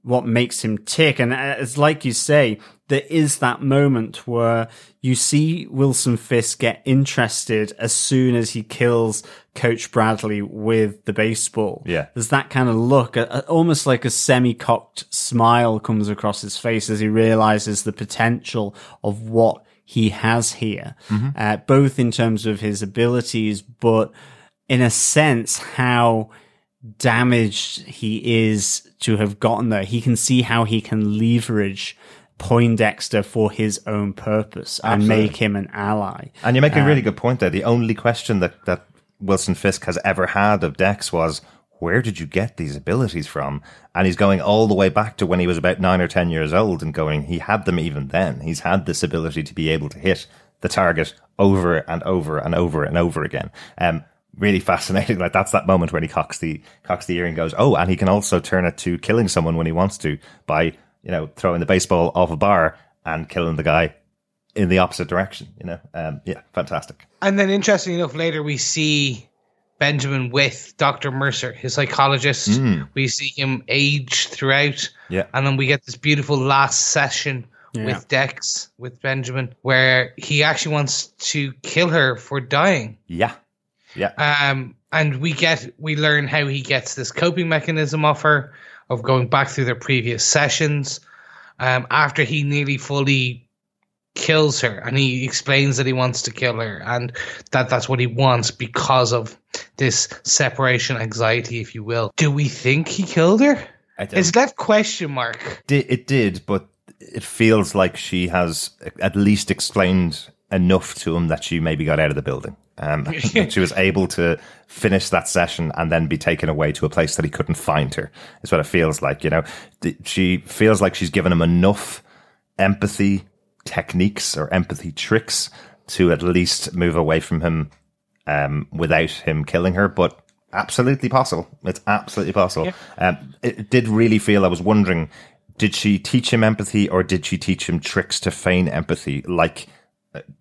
what makes him tick. And uh, it's like you say, there is that moment where you see Wilson Fisk get interested as soon as he kills Coach Bradley with the baseball. Yeah. There's that kind of look, a, a- almost like a semi-cocked smile comes across his face as he realizes the potential of what he has here, uh, both in terms of his abilities, but in a sense, how damaged he is to have gotten there. He can see how he can leverage Poindexter for his own purpose and Absolutely. make him an ally. And you make a really good point there. The only question that, that Wilson Fisk has ever had of Dex was, where did you get these abilities from? And he's going all the way back to when he was about nine or 10 years old and going, he had them even then. He's had this ability to be able to hit the target over and over and over and over again. Um, really fascinating. [laughs] Like that's that moment when he cocks the, cocks the ear and goes, Oh, and he can also turn it to killing someone when he wants to by, you know, throwing the baseball off a bar and killing the guy in the opposite direction, you know? Um, yeah, fantastic. And then, interestingly enough, later we see Benjamin with Dr. Mercer, his psychologist. We see him age throughout. Yeah. And then we get this beautiful last session Yeah. with Dex, with Benjamin, where he actually wants to kill her for dying. Yeah. Yeah. Um, and we get we learn how he gets this coping mechanism off her of going back through their previous sessions. Um, after he nearly fully kills her, and he explains that he wants to kill her, and that that's what he wants because of this separation anxiety, if you will. Do we think he killed her? It's left question mark. It did, but it feels like she has at least explained enough to him that she maybe got out of the building. Um, [laughs] she was able to finish that session and then be taken away to a place that he couldn't find her. Is what it feels like. You know, she feels like she's given him enough empathy techniques or empathy tricks to at least move away from him um, without him killing her, but absolutely possible. It's absolutely possible. Um, it, did really feel, I was wondering, did she teach him empathy or did she teach him tricks to feign empathy? Like,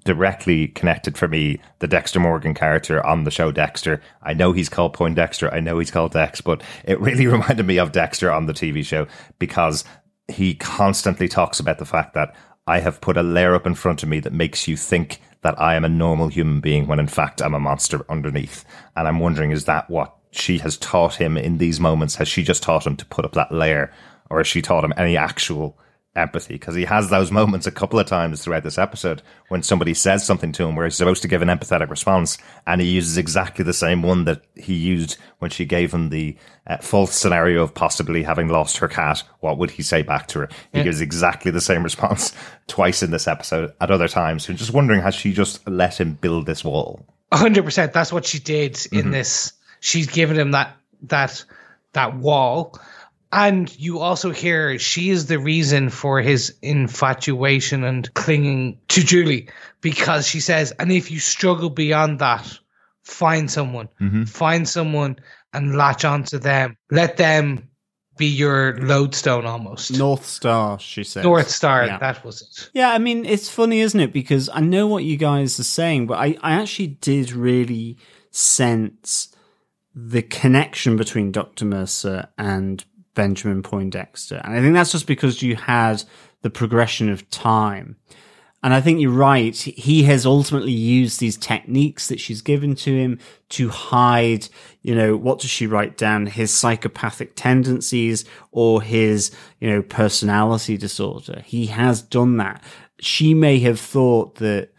directly connected for me, the Dexter Morgan character on the show Dexter. I know he's called Poindexter. I know he's called Dex, but it really [laughs] reminded me of Dexter on the TV show because he constantly talks about the fact that I have put a layer up in front of me that makes you think that I am a normal human being when in fact I'm a monster underneath. And I'm wondering, is that what she has taught him in these moments? Has she just taught him to put up that layer or has she taught him any actual empathy? Because he has those moments a couple of times throughout this episode when somebody says something to him where he's supposed to give an empathetic response and he uses exactly the same one that he used when she gave him the uh, false scenario of possibly having lost her cat. What would he say back to her? He gives exactly the same response [laughs] twice in this episode at other times. So just wondering, has she just let him build this wall? hundred percent. That's what she did in this. She's given him that that that wall, and you also hear she is the reason for his infatuation and clinging to Julie because she says, and if you struggle beyond that, find someone, mm-hmm. find someone, and latch onto them. Let them be your lodestone almost. North Star, she said. North Star, Yeah. that was it. Yeah, I mean, it's funny, isn't it? Because I know what you guys are saying, but I, I actually did really sense the connection between Dr. Mercer and Benjamin Poindexter. And I think that's just because you had the progression of time. And I think you're right. He has ultimately used these techniques that she's given to him to hide, you know, what does she write down? His psychopathic tendencies or his, you know, personality disorder. He has done that. she may have thought that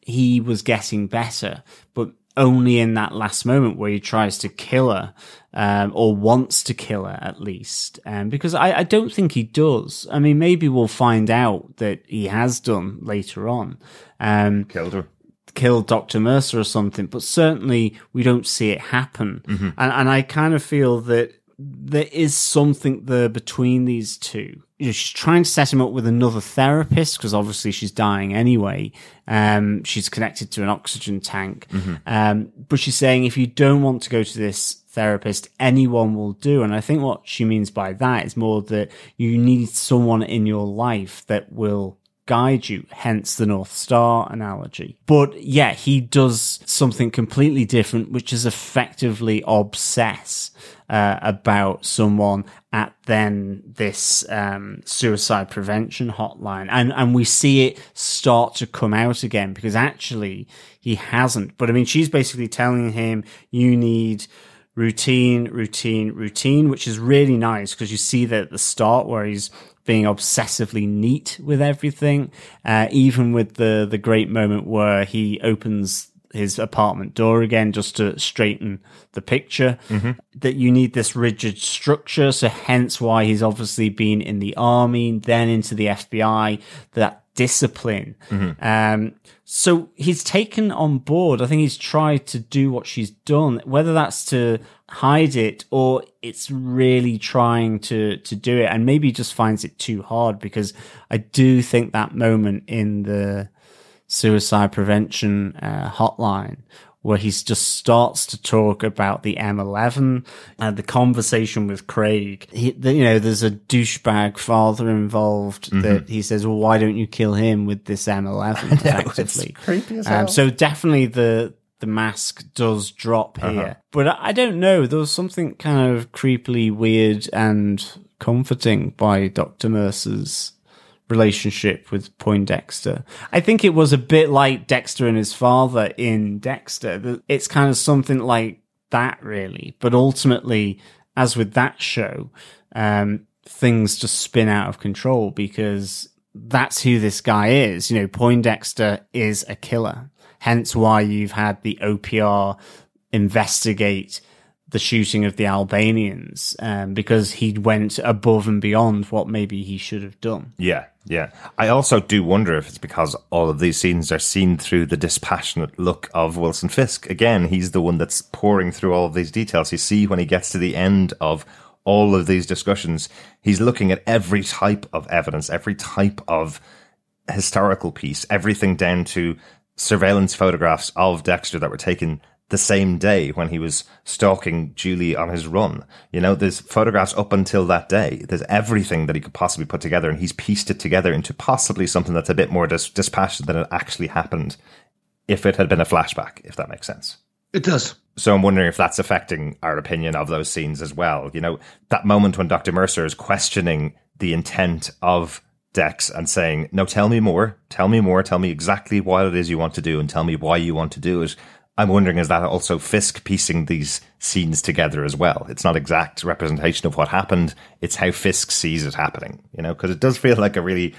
he was getting better, but only in that last moment where he tries to kill her, um, or wants to kill her at least. Um, because I, I don't think he does. I mean, maybe we'll find out that he has done later on. Um, Killed her. killed Dr. Mercer or something, but certainly we don't see it happen. And, and I kind of feel that there is something there between these two. You know, she's trying to set him up with another therapist because obviously she's dying anyway. Um, she's connected to an oxygen tank. Um, but she's saying if you don't want to go to this therapist, anyone will do. And I think what she means by that is more that you need someone in your life that will guide you, hence the North Star analogy. But yeah, he does something completely different, which is effectively obsess uh, about someone at then this um, suicide prevention hotline. And, and we see it start to come out again because actually he hasn't. But I mean, she's basically telling him, you need routine, routine, routine, which is really nice because you see that at the start where he's being obsessively neat with everything, uh, even with the the great moment where he opens his apartment door again just to straighten the picture. That you need this rigid structure, so hence why he's obviously been in the army, then into the FBI. That discipline. Um, so he's taken on board. I think he's tried to do what she's done, whether that's to hide it or it's really trying to to do it, and maybe just finds it too hard because I do think that moment in the suicide prevention uh, hotline where he just starts to talk about the M11 and the conversation with Craig. He, you know, there's a douchebag father involved that he says, well, why don't you kill him with this M11 [laughs] effectively? creepy as Um, hell. so definitely the, the mask does drop here, but I, I don't know. There was something kind of creepily weird and comforting by Dr. Mercer's relationship with Poindexter. I think it was a bit like Dexter and his father in Dexter. It's kind of something like that, really. But ultimately, as with that show, um, things just spin out of control because that's who this guy is. You know, Poindexter is a killer. Hence why you've had the OPR investigate the shooting of the Albanians um, because he went above and beyond what maybe he should have done. Yeah, yeah. I also do wonder if it's because all of these scenes are seen through the dispassionate look of Wilson Fisk. Again, he's the one that's pouring through all of these details. You see when he gets to the end of all of these discussions, he's looking at every type of evidence, every type of historical piece, everything down to surveillance photographs of Dexter that were taken the same day when he was stalking Julie on his run. You know, there's photographs up until that day. There's everything that he could possibly put together, and he's pieced it together into possibly something that's a bit more dis- dispassionate than it actually happened if it had been a flashback, if that makes sense. It does. So I'm wondering if that's affecting our opinion of those scenes as well. You know, that moment when Dr. Mercer is questioning the intent of Dex and saying, No, tell me more, tell me more, tell me exactly what it is you want to do and tell me why you want to do it. I'm wondering, is that also Fisk piecing these scenes together as well? It's not exact representation of what happened. It's how Fisk sees it happening, you know, because it does feel like a really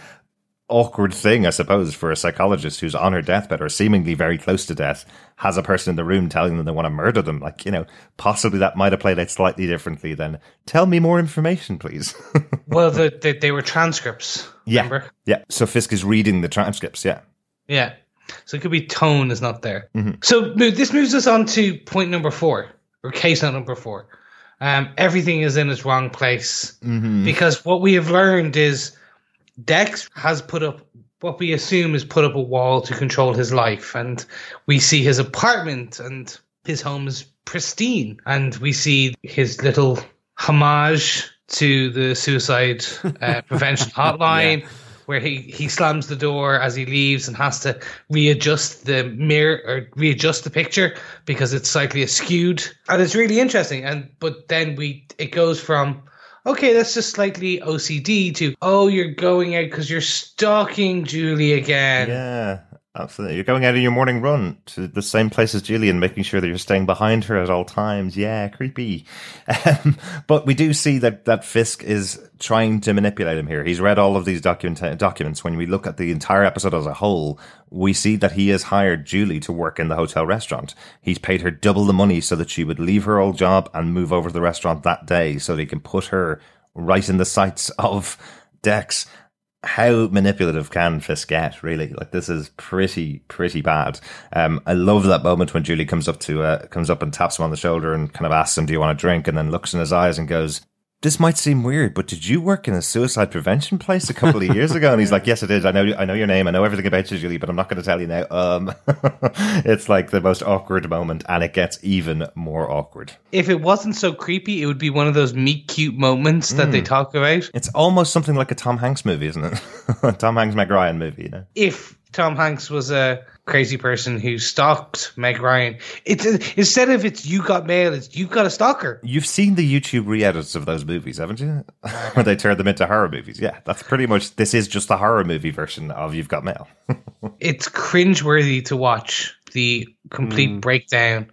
awkward thing, I suppose, for a psychologist who's on her deathbed or seemingly very close to death, has a person in the room telling them they want to murder them. Like, you know, possibly that might have played out slightly differently than, tell me more information, please. [laughs] Well, the, the, they were transcripts. yeah. Remember? Yeah. So Fisk is reading the transcripts. Yeah. Yeah. So it could be tone is not there. So this moves us on to point number four, or case number four. Um, everything is in its wrong place. Because what we have learned is Dex has put up what we assume is put up a wall to control his life, and we see his apartment and his home is pristine, and we see his little homage to the suicide uh, prevention [laughs] hotline where he, he slams the door as he leaves and has to readjust the mirror or readjust the picture because it's slightly askewed. And it's really interesting. And but then we it goes from okay, that's just slightly OCD to oh, you're going out because you're stalking Julie again. Yeah. Absolutely. You're going out on your morning run to the same place as Julian, making sure that you're staying behind her at all times. Yeah, creepy. [laughs] Um, but we do see that, that Fisk is trying to manipulate him here. He's read all of these document, documents. When we look at the entire episode as a whole, we see that he has hired Julie to work in the hotel restaurant. He's paid her double the money so that she would leave her old job and move over to the restaurant that day so that he can put her right in the sights of Dex how manipulative can Fisk get? Really, like this is pretty pretty bad. Um, I love that moment when Julie comes up to uh, comes up and taps him on the shoulder and kind of asks him, "Do you want a drink?" and then looks in his eyes and goes, this might seem weird, but did you work in a suicide prevention place a couple of years ago? And he's like, yes, I did. I know, I know your name. I know everything about you, Julie, but I'm not going to tell you now. Um, [laughs] it's like the most awkward moment and it gets even more awkward. If it wasn't so creepy, it would be one of those meet cute moments that mm. they talk about. It's almost something like a Tom Hanks movie, isn't it? [laughs] Tom Hanks, Meg Ryan movie, you know? If Tom Hanks was a crazy person who stalked Meg Ryan. It's instead of it's you got mail, it's you got a stalker. You've seen the YouTube re-edits of those movies, haven't you? [laughs] Where they turn them into horror movies. Yeah, that's pretty much. This is just the horror movie version of You've Got Mail. [laughs] it's cringeworthy to watch the complete mm. breakdown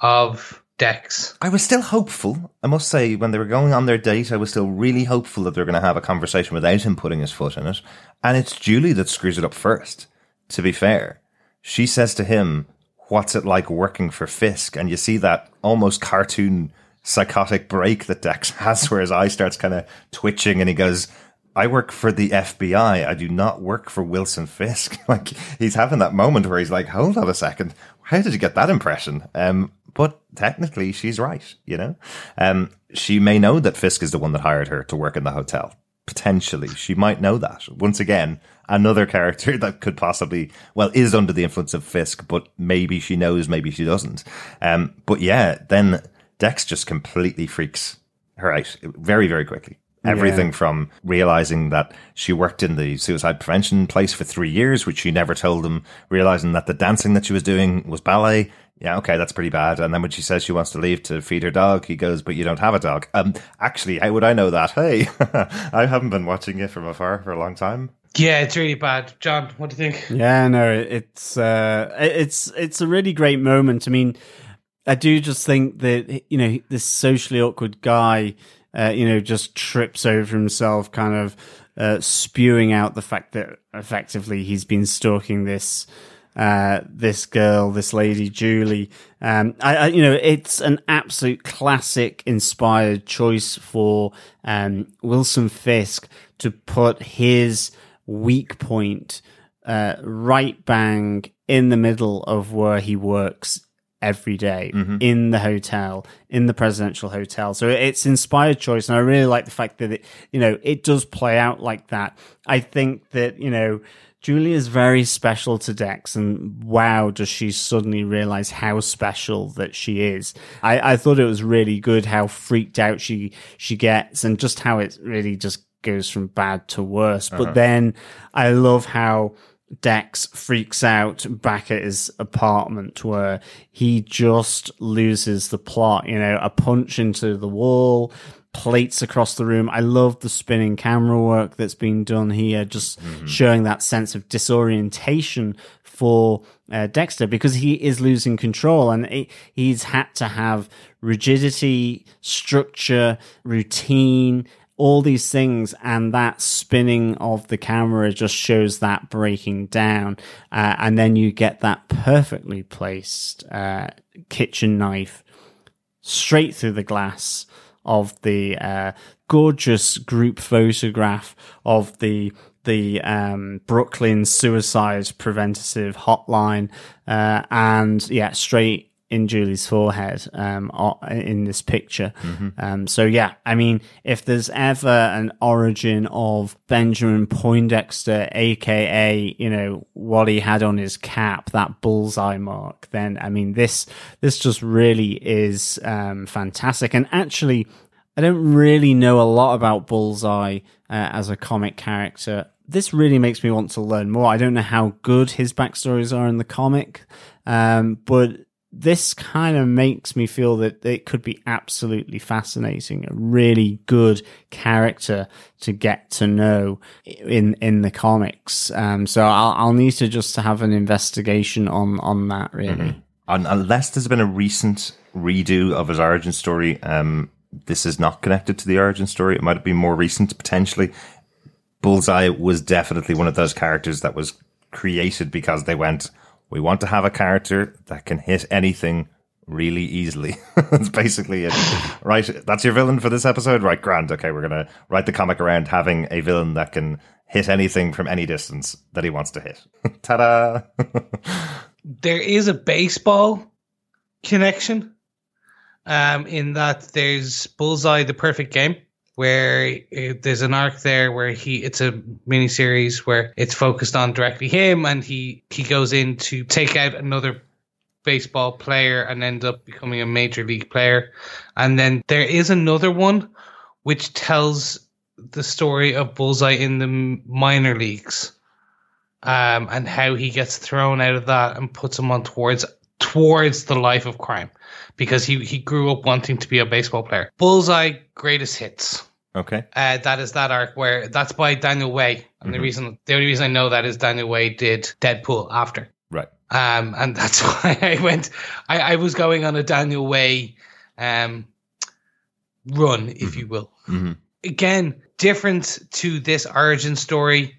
of Dex. I was still hopeful. I must say, when they were going on their date, I was still really hopeful that they were going to have a conversation without him putting his foot in it. And it's Julie that screws it up first. To be fair, she says to him, What's it like working for Fisk? And you see that almost cartoon psychotic break that Dex [laughs] has where his eye starts kind of twitching and he goes, I work for the FBI. I do not work for Wilson Fisk. [laughs] like he's having that moment where he's like, hold on a second. How did you get that impression? Um, but technically she's right, you know? Um, she may know that Fisk is the one that hired her to work in the hotel. Potentially. She might know that. Once again, another character [laughs] that could possibly, well, is under the influence of Fisk, but maybe she knows, maybe she doesn't. Um, but yeah, then Dex just completely freaks her out very, very quickly. Everything yeah. from realizing that she worked in the suicide prevention place for three years, which she never told them, realizing that the dancing that she was doing was ballet. Yeah, okay, that's pretty bad. And then when she says she wants to leave to feed her dog, he goes, "But you don't have a dog." Um, actually, how would I know that? Hey, [laughs] I haven't been watching it from afar for a long time. Yeah, it's really bad. John, what do you think? Yeah, no, it's uh, it's it's a really great moment. I mean, I do just think that you know this socially awkward guy, uh, you know, just trips over himself, kind of uh, spewing out the fact that effectively he's been stalking this uh, this girl, this lady Julie. Um, I, I, you know, it's an absolute classic inspired choice for um, Wilson Fisk to put his weak point uh, right bang in the middle of where he works every day, mm-hmm. in the hotel, in the presidential hotel. So it's inspired choice. And I really like the fact that it, you know, it does play out like that. I think that, you know, Julie is very special to Dex, and wow, does she suddenly realize how special that she is. I, I thought it was really good how freaked out she she gets, and just how it really just goes from bad to worse. Uh-huh. But then I love how Dex freaks out back at his apartment where he just loses the plot. You know, a punch into the wall, plates across the room. I love the spinning camera work that's been done here, just mm-hmm. showing that sense of disorientation for uh, Dexter because he is losing control and it, he's had to have rigidity, structure, routine, all these things and that spinning of the camera just shows that breaking down uh, and then you get that perfectly placed uh, kitchen knife straight through the glass of the uh, gorgeous group photograph of the the um, Brooklyn suicide preventative hotline, uh, and yeah, straight in Julie's forehead um, in this picture. Mm-hmm. Um, so yeah, I mean, if there's ever an origin of Benjamin Poindexter, aka you know what he had on his cap, that bullseye mark, then I mean this this just really is um, fantastic. And actually, I don't really know a lot about Bullseye uh, as a comic character. This really makes me want to learn more. I don't know how good his backstories are in the comic, um, but this kind of makes me feel that it could be absolutely fascinating, a really good character to get to know in in the comics. Um, so I'll, I'll need to just have an investigation on on that really. Mm-hmm. Unless there's been a recent redo of his origin story, um, this is not connected to the origin story. It might be more recent potentially. Bullseye was definitely one of those characters that was created because they went we want to have a character that can hit anything really easily. [laughs] that's basically it. [laughs] Right. That's your villain for this episode? Right, grand. Okay, we're going to write the comic around having a villain that can hit anything from any distance that he wants to hit. [laughs] Ta da! there is a baseball connection um, in that there's Bullseye, the perfect game where it, there's an arc there where he it's a mini series where it's focused on directly him and he he goes in to take out another baseball player and end up becoming a major league player. And then there is another one which tells the story of bullseye in the minor leagues um, and how he gets thrown out of that and puts him on towards towards the life of crime because he, he grew up wanting to be a baseball player. Bullseye greatest hits. Okay. Uh, that is that arc where that's by Daniel Way. And mm-hmm. the reason the only reason I know that is Daniel Way did Deadpool after. Right. Um, and [laughs] that's why I went I, I was going on a Daniel Way um run, if mm-hmm. you will. Mm-hmm. Again, different to this origin story,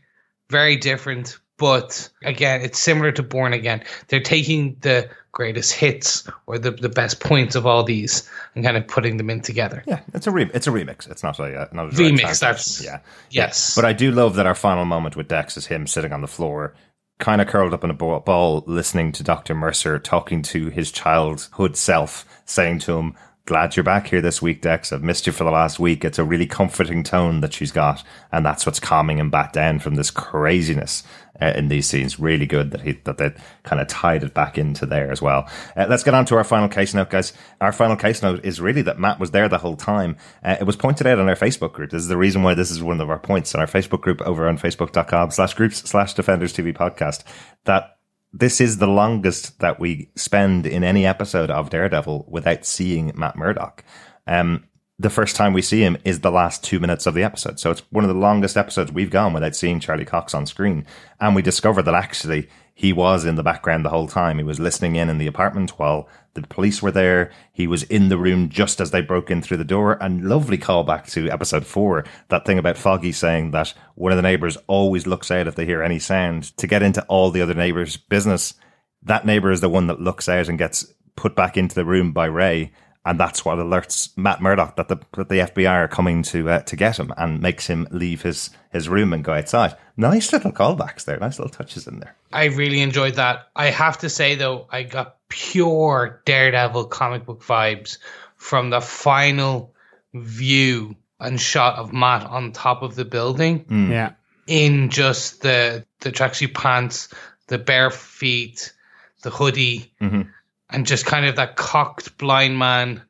very different, but again, it's similar to Born Again. They're taking the greatest hits or the, the best points of all these and kind of putting them in together. Yeah, it's a re- it's a remix. It's not a uh, not a remix. That's yeah, yes. Yeah. But I do love that our final moment with Dex is him sitting on the floor, kind of curled up in a ball, listening to Doctor Mercer talking to his childhood self, saying to him, glad you're back here this week, Dex. I've missed you for the last week. It's a really comforting tone that she's got, and that's what's calming him back down from this craziness uh, in these scenes. Really good that he that they kind of tied it back into there as well. Uh, let's get on to our final case note, guys. Our final case note is really that Matt was there the whole time. Uh, it was pointed out on our Facebook group. This is the reason why this is one of our points on our Facebook group over on facebook.com slash groups slash defenders TV podcast that this is the longest that we spend in any episode of Daredevil without seeing Matt Murdock. Um, the first time we see him is the last two minutes of the episode. So it's one of the longest episodes we've gone without seeing Charlie Cox on screen. And we discover that actually he was in the background the whole time. He was listening in in the apartment while the police were there. He was in the room just as they broke in through the door. And lovely callback to episode four, that thing about Foggy saying that one of the neighbors always looks out if they hear any sound to get into all the other neighbors' business. That neighbor is the one that looks out and gets put back into the room by Ray and that's what alerts Matt Murdock that the that the FBI are coming to uh, to get him and makes him leave his his room and go outside. Nice little callbacks there, nice little touches in there. I really enjoyed that. I have to say though, I got pure Daredevil comic book vibes from the final view and shot of Matt on top of the building. Mm. Yeah, in just the the tracksuit pants, the bare feet, the hoodie. Mm-hmm and just kind of that cocked blind man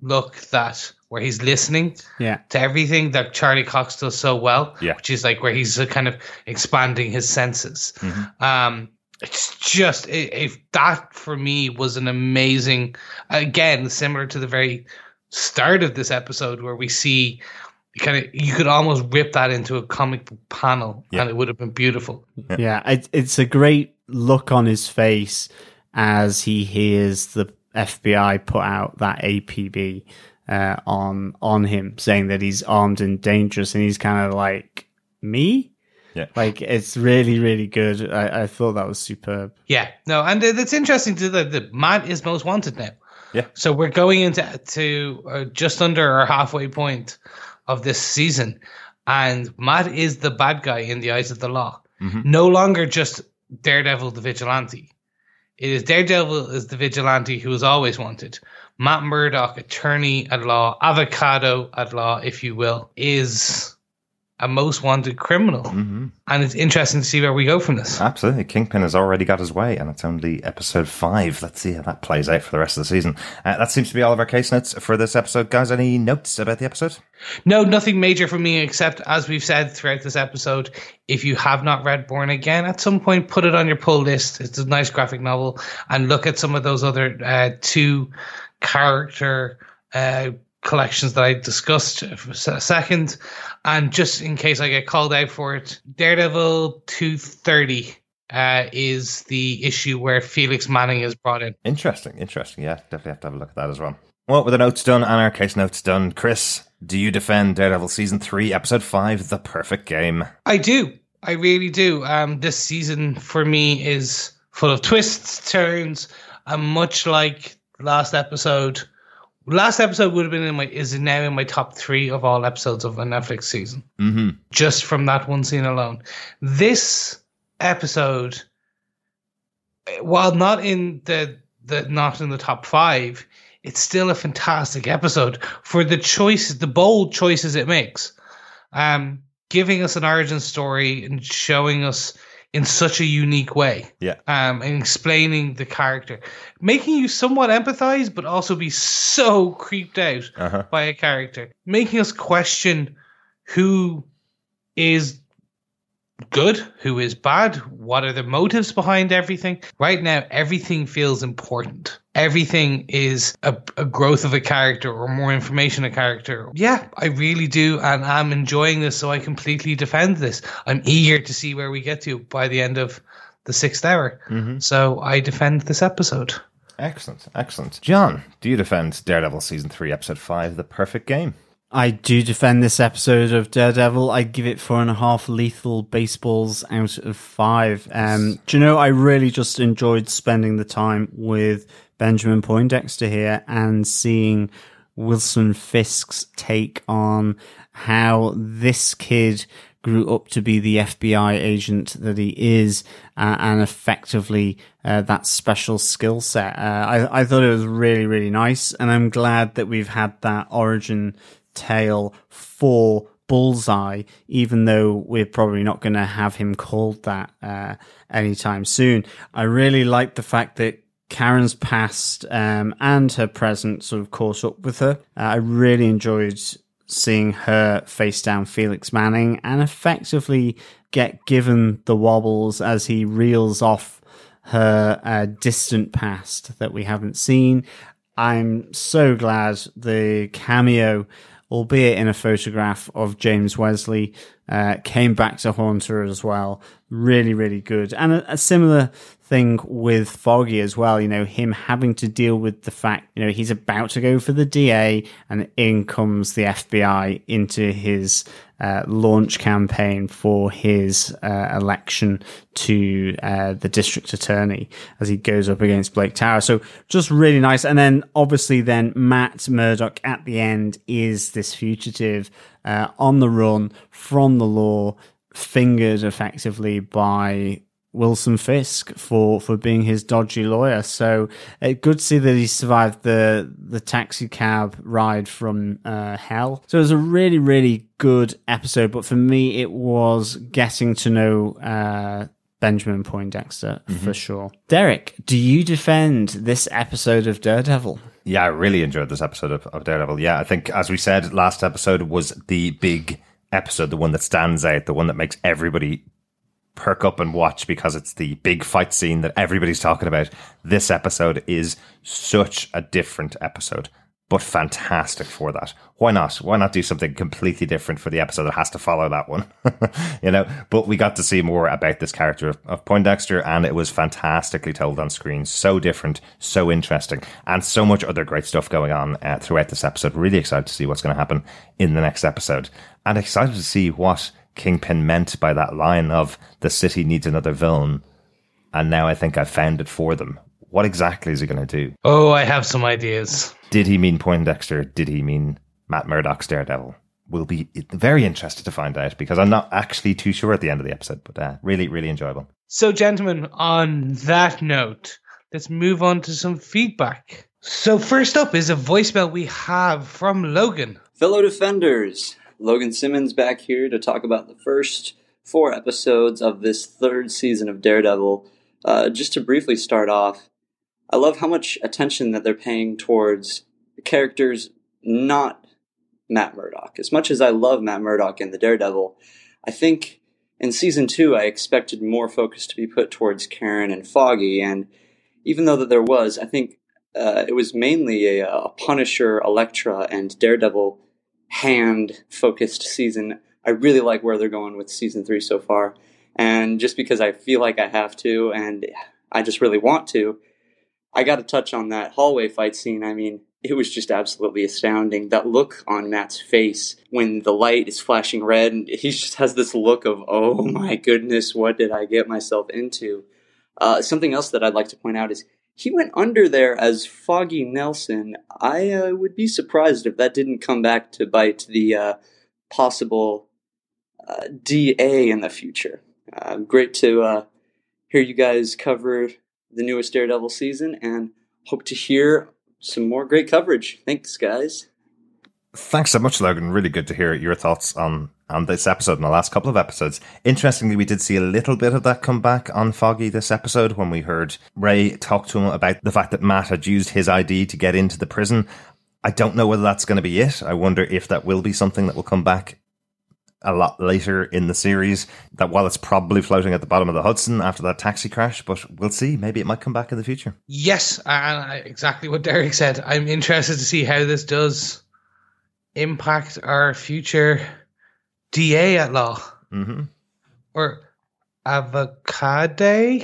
look that where he's listening yeah. to everything that Charlie Cox does so well, yeah. which is like where he's uh, kind of expanding his senses. Mm-hmm. Um, it's just if that for me was an amazing, again similar to the very start of this episode where we see kind of you could almost rip that into a comic book panel yeah. and it would have been beautiful. Yeah, yeah it, it's a great look on his face as he hears the FBI put out that APB uh, on on him, saying that he's armed and dangerous, and he's kind of like me. Yeah. Like it's really, really good. I, I thought that was superb. Yeah, no, and it's interesting to the, the Matt is most wanted now. Yeah. So we're going into to uh, just under our halfway point of this season, and Matt is the bad guy in the eyes of the law. Mm-hmm. No longer just Daredevil the vigilante. It is Daredevil is the vigilante who is always wanted. Matt Murdock, attorney at law, avocado at law, if you will, is a most wanted criminal. Mm-hmm. And it's interesting to see where we go from this. Absolutely. Kingpin has already got his way, and it's only episode five. Let's see how that plays out for the rest of the season. Uh, that seems to be all of our case notes for this episode. Guys, any notes about the episode? No, nothing major for me except, as we've said throughout this episode, if you have not read Born Again, at some point put it on your pull list. It's a nice graphic novel, and look at some of those other uh, two character uh, collections that I discussed for a second. And just in case I get called out for it, Daredevil 230 uh, is the issue where Felix Manning is brought in. Interesting, interesting. Yeah, definitely have to have a look at that as well. Well, with the notes done and our case notes done, Chris, do you defend Daredevil season three, episode five, The Perfect Game? I do. I really do. Um, this season for me is full of twists, turns, and much like last episode, last episode would have been in my is now in my top three of all episodes of a Netflix season. Mm-hmm. Just from that one scene alone. This episode, while not in the the not in the top five, it's still a fantastic episode for the choices, the bold choices it makes. Um, giving us an origin story and showing us in such a unique way. Yeah. Um, and explaining the character, making you somewhat empathize, but also be so creeped out Uh-huh. by a character, making us question who is good, who is bad, what are the motives behind everything. Right now, everything feels important. Everything is a, a growth of a character or more information a character. Yeah, I really do, and I'm enjoying this, so I completely defend this. I'm eager to see where we get to by the end of the sixth hour. So I defend this episode. Excellent, excellent. John, do you defend Daredevil season three, episode five, The Perfect Game? I do defend this episode of Daredevil. I give it four and a half lethal baseballs out of five. Um, do you know, I really just enjoyed spending the time with Benjamin Poindexter here and seeing Wilson Fisk's take on how this kid grew up to be the FBI agent that he is, uh, and effectively uh, that special skill set. Uh, I, I thought it was really, really nice, and I'm glad that we've had that origin tale for Bullseye, even though we're probably not going to have him called that uh, anytime soon. I really like the fact that Karen's past um, and her present sort of caught up with her. Uh, I really enjoyed seeing her face down Felix Manning and effectively get given the wobbles as he reels off her uh, distant past that we haven't seen. I'm so glad the cameo, albeit in a photograph of James Wesley, uh, came back to haunt her as well. Really, really good. And a, a similar thing with Foggy as well, you know, him having to deal with the fact, you know, he's about to go for the DA and in comes the FBI into his uh, launch campaign for his uh, election to uh, the district attorney as he goes up against Blake Tower. So just really nice. And then obviously then Matt Murdock at the end is this fugitive uh, on the run from the law, fingered effectively by Wilson Fisk for, for being his dodgy lawyer. So uh, good to see that he survived the the taxi cab ride from uh, hell. So it was a really really good episode. But for me, it was getting to know uh, Benjamin Poindexter for sure. Derek, do you defend this episode of Daredevil? Yeah, I really enjoyed this episode of, of Daredevil. Yeah, I think, as we said, last episode was the big episode, the one that stands out, the one that makes everybody perk up and watch because it's the big fight scene that everybody's talking about. This episode is such a different episode, but fantastic for that. Why not? Why not do something completely different for the episode that has to follow that one? [laughs] you know, but we got to see more about this character of, of Poindexter and it was fantastically told on screen. So different, so interesting, and so much other great stuff going on uh, throughout this episode. Really excited to see what's going to happen in the next episode and excited to see what Kingpin meant by that line of the city needs another villain. And now I think I've found it for them. What exactly is he going to do? Oh, I have some ideas. Did he mean Poindexter? Did he mean Matt Murdock's Daredevil? We'll be very interested to find out because I'm not actually too sure at the end of the episode, but uh, really, really enjoyable. So, gentlemen, on that note, let's move on to some feedback. So, first up is a voicemail we have from Logan. Fellow defenders, Logan Simmons back here to talk about the first four episodes of this third season of Daredevil. Uh, just to briefly start off, I love how much attention that they're paying towards characters not Matt Murdock. As much as I love Matt Murdock and the Daredevil, I think in season two I expected more focus to be put towards Karen and Foggy, and even though that there was, I think uh, it was mainly a, a Punisher, Elektra, and Daredevil hand focused season. I really like where they're going with season three so far. And just because I feel like I have to and I just really want to, I got to touch on that hallway fight scene. I mean, it was just absolutely astounding. That look on Matt's face when the light is flashing red, and he just has this look of, oh my goodness, what did I get myself into? Uh, something else that I'd like to point out is he went under there as Foggy Nelson. I uh, would be surprised if that didn't come back to bite the uh, possible uh, DA in the future. Uh, great to uh, hear you guys cover the newest Daredevil season and hope to hear some more great coverage. Thanks, guys. Thanks so much, Logan. Really good to hear your thoughts on on this episode and the last couple of episodes. Interestingly, we did see a little bit of that come back on Foggy this episode when we heard Ray talk to him about the fact that Matt had used his ID to get into the prison. I don't know whether that's going to be it. I wonder if that will be something that will come back a lot later in the series. That while it's probably floating at the bottom of the Hudson after that taxi crash, but we'll see. Maybe it might come back in the future. Yes, and exactly what Derek said. I'm interested to see how this does impact our future DA at law. Mm-hmm. Or avocado?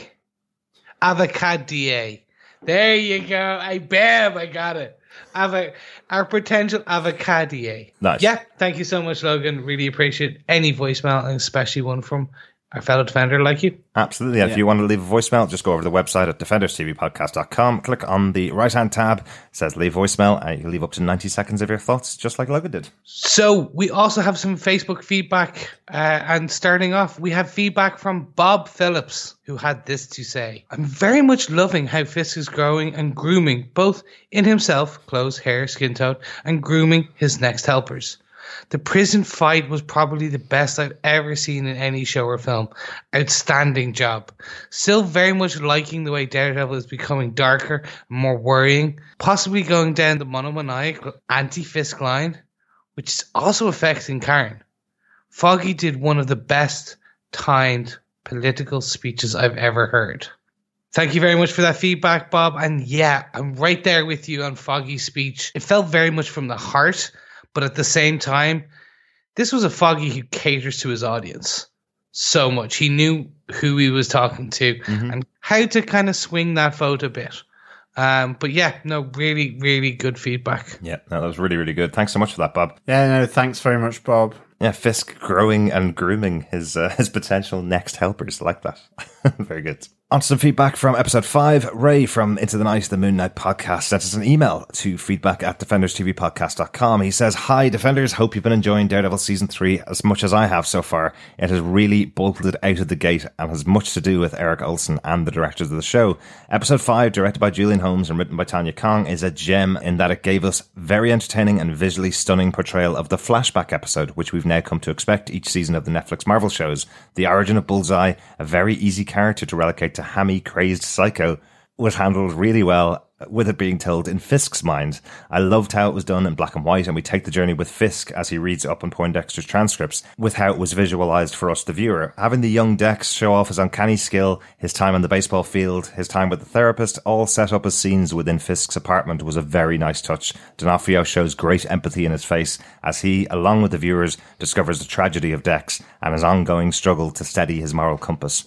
Avocado. There you go. I bam, I got it. Ava- our potential avocadier. Nice. Yeah, thank you so much, Logan. Really appreciate any voicemail, and especially one from our fellow defender like you. Absolutely. Yeah. If you want to leave a voicemail, just go over to the website at defenderstvpodcast.com, click on the right hand tab, it says leave voicemail, and you can leave up to 90 seconds of your thoughts, just like Logan did. So, we also have some Facebook feedback. Uh, and starting off, we have feedback from Bob Phillips, who had this to say I'm very much loving how Fisk is growing and grooming both in himself, clothes, hair, skin tone, and grooming his next helpers. The prison fight was probably the best I've ever seen in any show or film. Outstanding job. Still very much liking the way Daredevil is becoming darker, more worrying, possibly going down the monomaniac anti Fisk line, which is also affecting Karen. Foggy did one of the best timed political speeches I've ever heard. Thank you very much for that feedback, Bob. And yeah, I'm right there with you on Foggy's speech. It felt very much from the heart but at the same time, this was a Foggy who caters to his audience so much. He knew who he was talking to mm-hmm. and how to kind of swing that vote a bit. Um, but yeah, no, really, really good feedback. Yeah, no, that was really, really good. Thanks so much for that, Bob. Yeah, no, thanks very much, Bob. Yeah, Fisk growing and grooming his uh, [laughs] his potential next helpers like that. [laughs] very good. On to some feedback from episode five. Ray from Into the Night, the Moon Knight podcast, sent us an email to feedback at defenderstvpodcast.com. He says, Hi, Defenders. Hope you've been enjoying Daredevil season three as much as I have so far. It has really bolted out of the gate and has much to do with Erik Oleson and the directors of the show. Episode five, directed by Julian Holmes and written by Tonya Kong, is a gem in that it gave us very entertaining and visually stunning portrayal of the flashback episode, which we've now come to expect each season of the Netflix Marvel shows. The origin of Bullseye, a very easy character to relegate to hammy, crazed psycho was handled really well with it being told in Fisk's mind. I loved how it was done in black and white, and we take the journey with Fisk as he reads up on Poindexter's transcripts with how it was visualized for us, the viewer. Having the young Dex show off his uncanny skill, his time on the baseball field, his time with the therapist, all set up as scenes within Fisk's apartment was a very nice touch. D'Onofrio shows great empathy in his face as he, along with the viewers, discovers the tragedy of Dex and his ongoing struggle to steady his moral compass.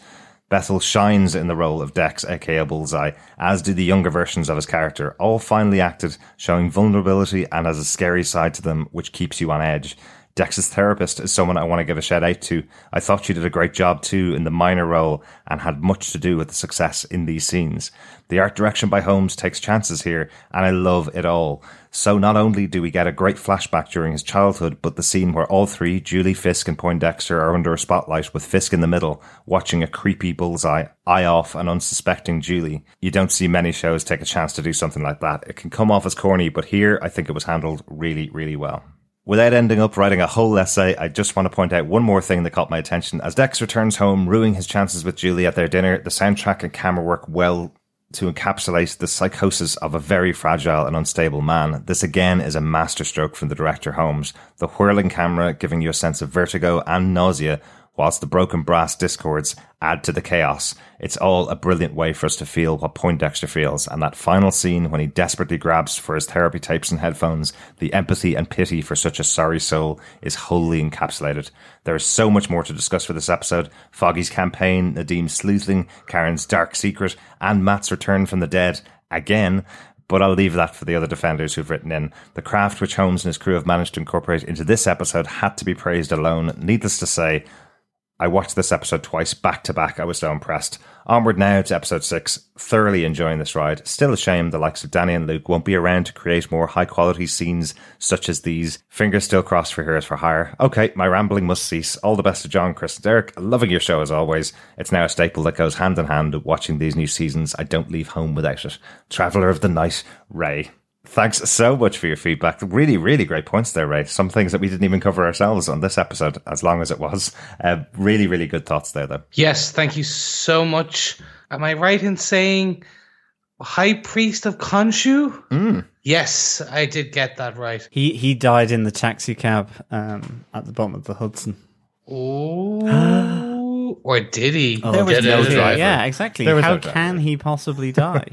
Bethel shines in the role of Dex, aka Bullseye, as do the younger versions of his character, all finely acted, showing vulnerability and has a scary side to them which keeps you on edge. Dex's therapist is someone I want to give a shout out to. I thought she did a great job too in the minor role and had much to do with the success in these scenes. The art direction by Holmes takes chances here, and I love it all. So not only do we get a great flashback during his childhood, but the scene where all three, Julie, Fisk, and Poindexter, are under a spotlight with Fisk in the middle, watching a creepy bullseye eye off an unsuspecting Julie. You don't see many shows take a chance to do something like that. It can come off as corny, but here I think it was handled really, really well. Without ending up writing a whole essay, I just want to point out one more thing that caught my attention. As Dex returns home, ruining his chances with Julie at their dinner, the soundtrack and camera work well to encapsulate the psychosis of a very fragile and unstable man. This again is a masterstroke from the director Holmes. The whirling camera giving you a sense of vertigo and nausea whilst the broken brass discords add to the chaos. It's all a brilliant way for us to feel what Poindexter feels, and that final scene when he desperately grabs for his therapy tapes and headphones, the empathy and pity for such a sorry soul is wholly encapsulated. There is so much more to discuss for this episode. Foggy's campaign, Nadeem's sleuthing, Karen's dark secret, and Matt's return from the dead again but I'll leave that for the other defenders who've written in. The craft which Holmes and his crew have managed to incorporate into this episode had to be praised alone. Needless to say, I watched this episode twice back to back. I was so impressed. Onward now to episode six. Thoroughly enjoying this ride. Still a shame the likes of Danny and Luke won't be around to create more high quality scenes such as these. Fingers still crossed for Heroes for Hire. Okay, my rambling must cease. All the best to John, Chris, and Derek. Loving your show as always. It's now a staple that goes hand in hand watching these new seasons. I don't leave home without it. Traveller of the Night, Ray. Thanks so much for your feedback. Really, really great points there, Ray. Some things that we didn't even cover ourselves on this episode, as long as it was. Uh, really, really good thoughts there, though. Yes, thank you so much. Am I right in saying High Priest of Khonshu? Mm. Yes, I did get that right. He he died in the taxi cab um, at the bottom of the Hudson. Oh, [gasps] [gasps] [gasps] or did he? Oh, There was no it? driver. Yeah, exactly. There was How no can he possibly [laughs] die?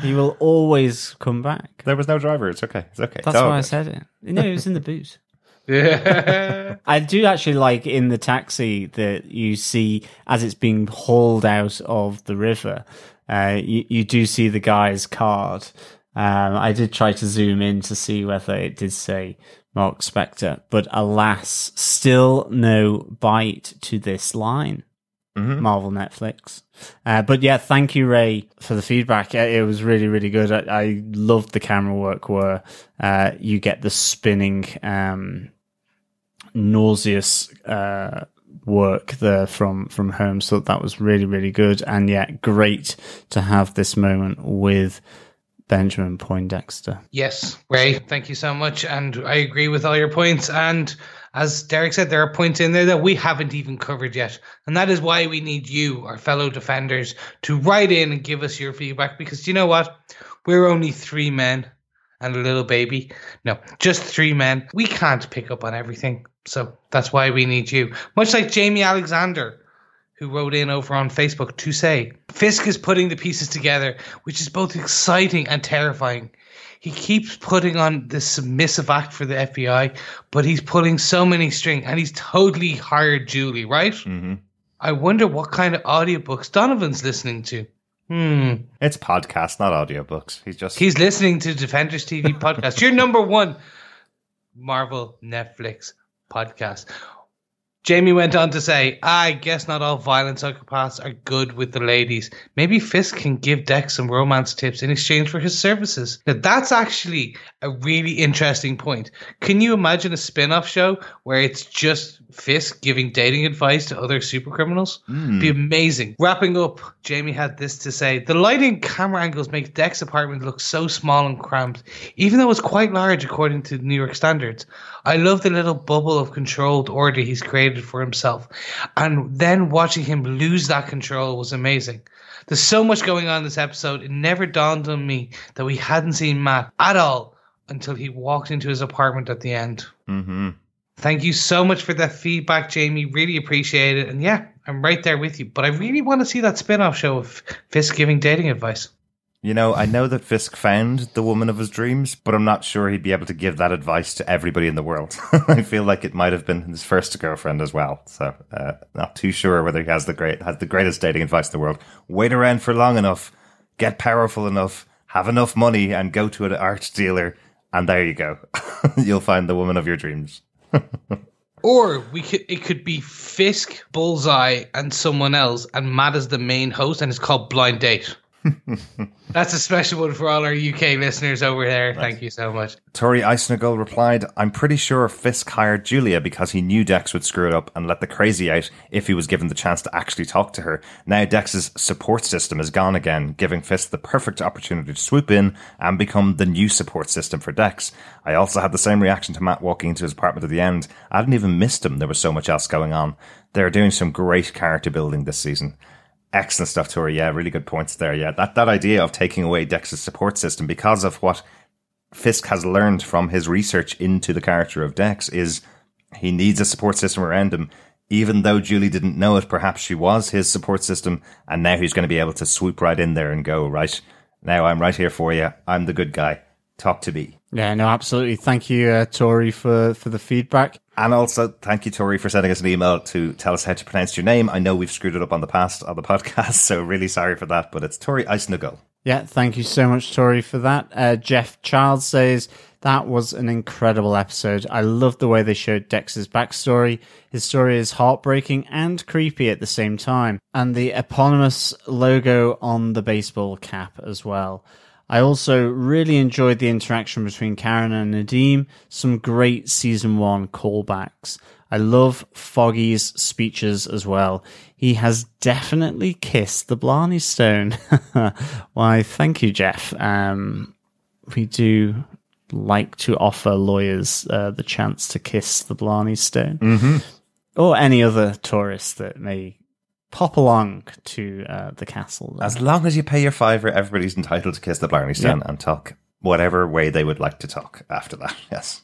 he will always come back. There was no driver. It's okay. It's okay. That's It's why I said it. No, it was in the boot. Yeah. [laughs] I do actually like in the taxi that you see as it's being hauled out of the river. Uh, you, you do see the guy's card. Um, I did try to zoom in to see whether it did say Marc Spector, but alas, still no bite to this line. Mhm. Marvel Netflix. Uh, but yeah, thank you, Ray, for the feedback. Uh, It was really, really good. I, I loved the camera work where uh, you get the spinning, um, nauseous uh, work there from from Holmes. So that was really, really good, and yeah, great to have this moment with Benjamin Poindexter. Yes, Ray, thank you so much. And I agree with all your points. And as Derek said, there are points in there that we haven't even covered yet. And that is why we need you, our fellow defenders, to write in and give us your feedback. Because you know what? We're only three men and a little baby. No, just three men. We can't pick up on everything. So that's why we need you. Much like Jamie Alexander, who wrote in over on Facebook to say Fisk is putting the pieces together, which is both exciting and terrifying. He keeps putting on this submissive act for the FBI, but he's pulling so many strings and he's totally hired Julie, right? Mm-hmm. I wonder what kind of audiobooks Donovan's listening to. Hmm. It's podcasts, not audiobooks. He's just He's listening to Defenders TV [laughs] podcast. Your number one Marvel Netflix podcast. Jamie went on to say, I guess not all violent psychopaths are good with the ladies. Maybe Fisk can give Dex some romance tips in exchange for his services. Now, that's actually a really interesting point. Can you imagine a spin off show where it's just Fisk giving dating advice to other super criminals? Hmm. Be amazing. Wrapping up, Jamie had this to say The lighting camera angles make Dex's apartment look so small and cramped, even though it's quite large according to New York standards. I love the little bubble of controlled order he's created for himself. And then watching him lose that control was amazing. There's so much going on in this episode, it never dawned on me that we hadn't seen Matt at all until he walked into his apartment at the end. hmm Thank you so much for that feedback, Jamie. Really appreciate it. And yeah, I'm right there with you. But I really want to see that spin off show of Fisk giving dating advice. You know, I know that Fisk found the woman of his dreams, but I'm not sure he'd be able to give that advice to everybody in the world. [laughs] I feel like it might have been his first girlfriend as well. So, uh, not too sure whether he has the great has the greatest dating advice in the world. Wait around for long enough, get powerful enough, have enough money, and go to an art dealer, and there you go. [laughs] You'll find the woman of your dreams. [laughs] Or we could it could be Fisk, Bullseye, and someone else, and Matt is the main host, and it's called Blind Date. [laughs] That's a special one for all our UK listeners over there. Thank you so much. Tori Eisnagel replied, I'm pretty sure Fisk hired Julia because he knew Dex would screw it up and let the crazy out if he was given the chance to actually talk to her. Now Dex's support system is gone again, giving Fisk the perfect opportunity to swoop in and become the new support system for Dex. I also had the same reaction to Matt walking into his apartment at the end. I hadn't even missed him. There was so much else going on. They're doing some great character building this season. Excellent stuff, Tori. Yeah, really good points there. Yeah, that, that idea of taking away Dex's support system because of what Fisk has learned from his research into the character of Dex is he needs a support system around him. Even though Julie didn't know it, perhaps she was his support system, and now he's going to be able to swoop right in there and go, right, now I'm right here for you. I'm the good guy. Talk to me. Yeah, no, absolutely. Thank you, uh, Tori, for, for the feedback. And also, thank you, Tori, for sending us an email to tell us how to pronounce your name. I know we've screwed it up on the past on the [laughs] podcast, so really sorry for that. But it's Tori Eisnagel. Yeah, thank you so much, Tori, for that. Uh, Jeff Child says that was an incredible episode. I love the way they showed Dex's backstory. His story is heartbreaking and creepy at the same time, and the eponymous logo on the baseball cap as well. I also really enjoyed the interaction between Karen and Nadeem. Some great season one callbacks. I love Foggy's speeches as well. He has definitely kissed the Blarney Stone. [laughs] Why, thank you, Jeff. Um, we do like to offer lawyers uh, the chance to kiss the Blarney Stone. Mm-hmm. Or any other tourist that may pop along to uh, the castle. there. As long as you pay your fiver, everybody's entitled to kiss the Blarney Stone Yeah. and talk whatever way they would like to talk after that. [laughs] Yes.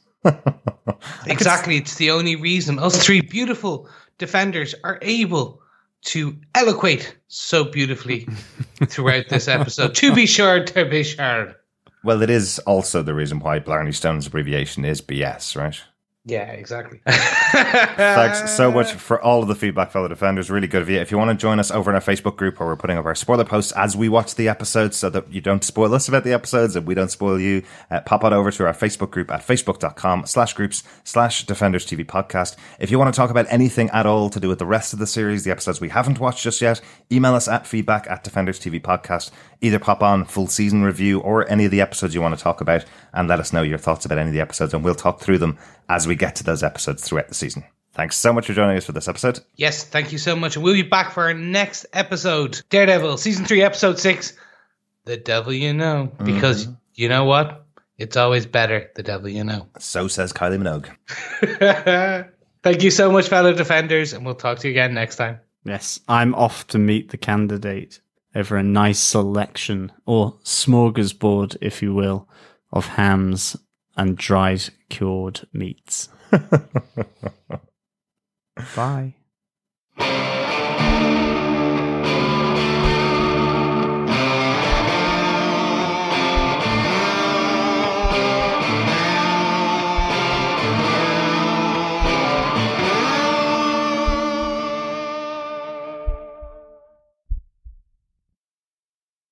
Exactly. It's the only reason us three beautiful defenders are able to eloquate so beautifully [laughs] throughout this episode. to be sure, to be sure. Well, it is also the reason why Blarney Stone's abbreviation is BS, right? Yeah, exactly. [laughs] Thanks so much for all of the feedback, fellow defenders. Really good of you. If you want to join us over in our Facebook group where we're putting up our spoiler posts as we watch the episodes so that you don't spoil us about the episodes and we don't spoil you, uh, pop on over to our Facebook group at facebook.com slash groups slash defenders TV podcast. If you want to talk about anything at all to do with the rest of the series, the episodes we haven't watched just yet, email us at feedback at defenders TV podcast. Either pop on full season review or any of the episodes you want to talk about and let us know your thoughts about any of the episodes and we'll talk through them as we get to those episodes throughout the season. Thanks so much for joining us for this episode. yes, thank you so much. And we'll be back for our next episode Daredevil, Season 3, Episode 6 The Devil You Know. Mm-hmm. Because you know what? It's always better, the devil you know. So says Kylie Minogue. [laughs] Thank you so much, fellow defenders, and we'll talk to you again next time. Yes, I'm off to meet the candidate over a nice selection, or smorgasbord, if you will, of hams and dried cured meats. [laughs] Bye.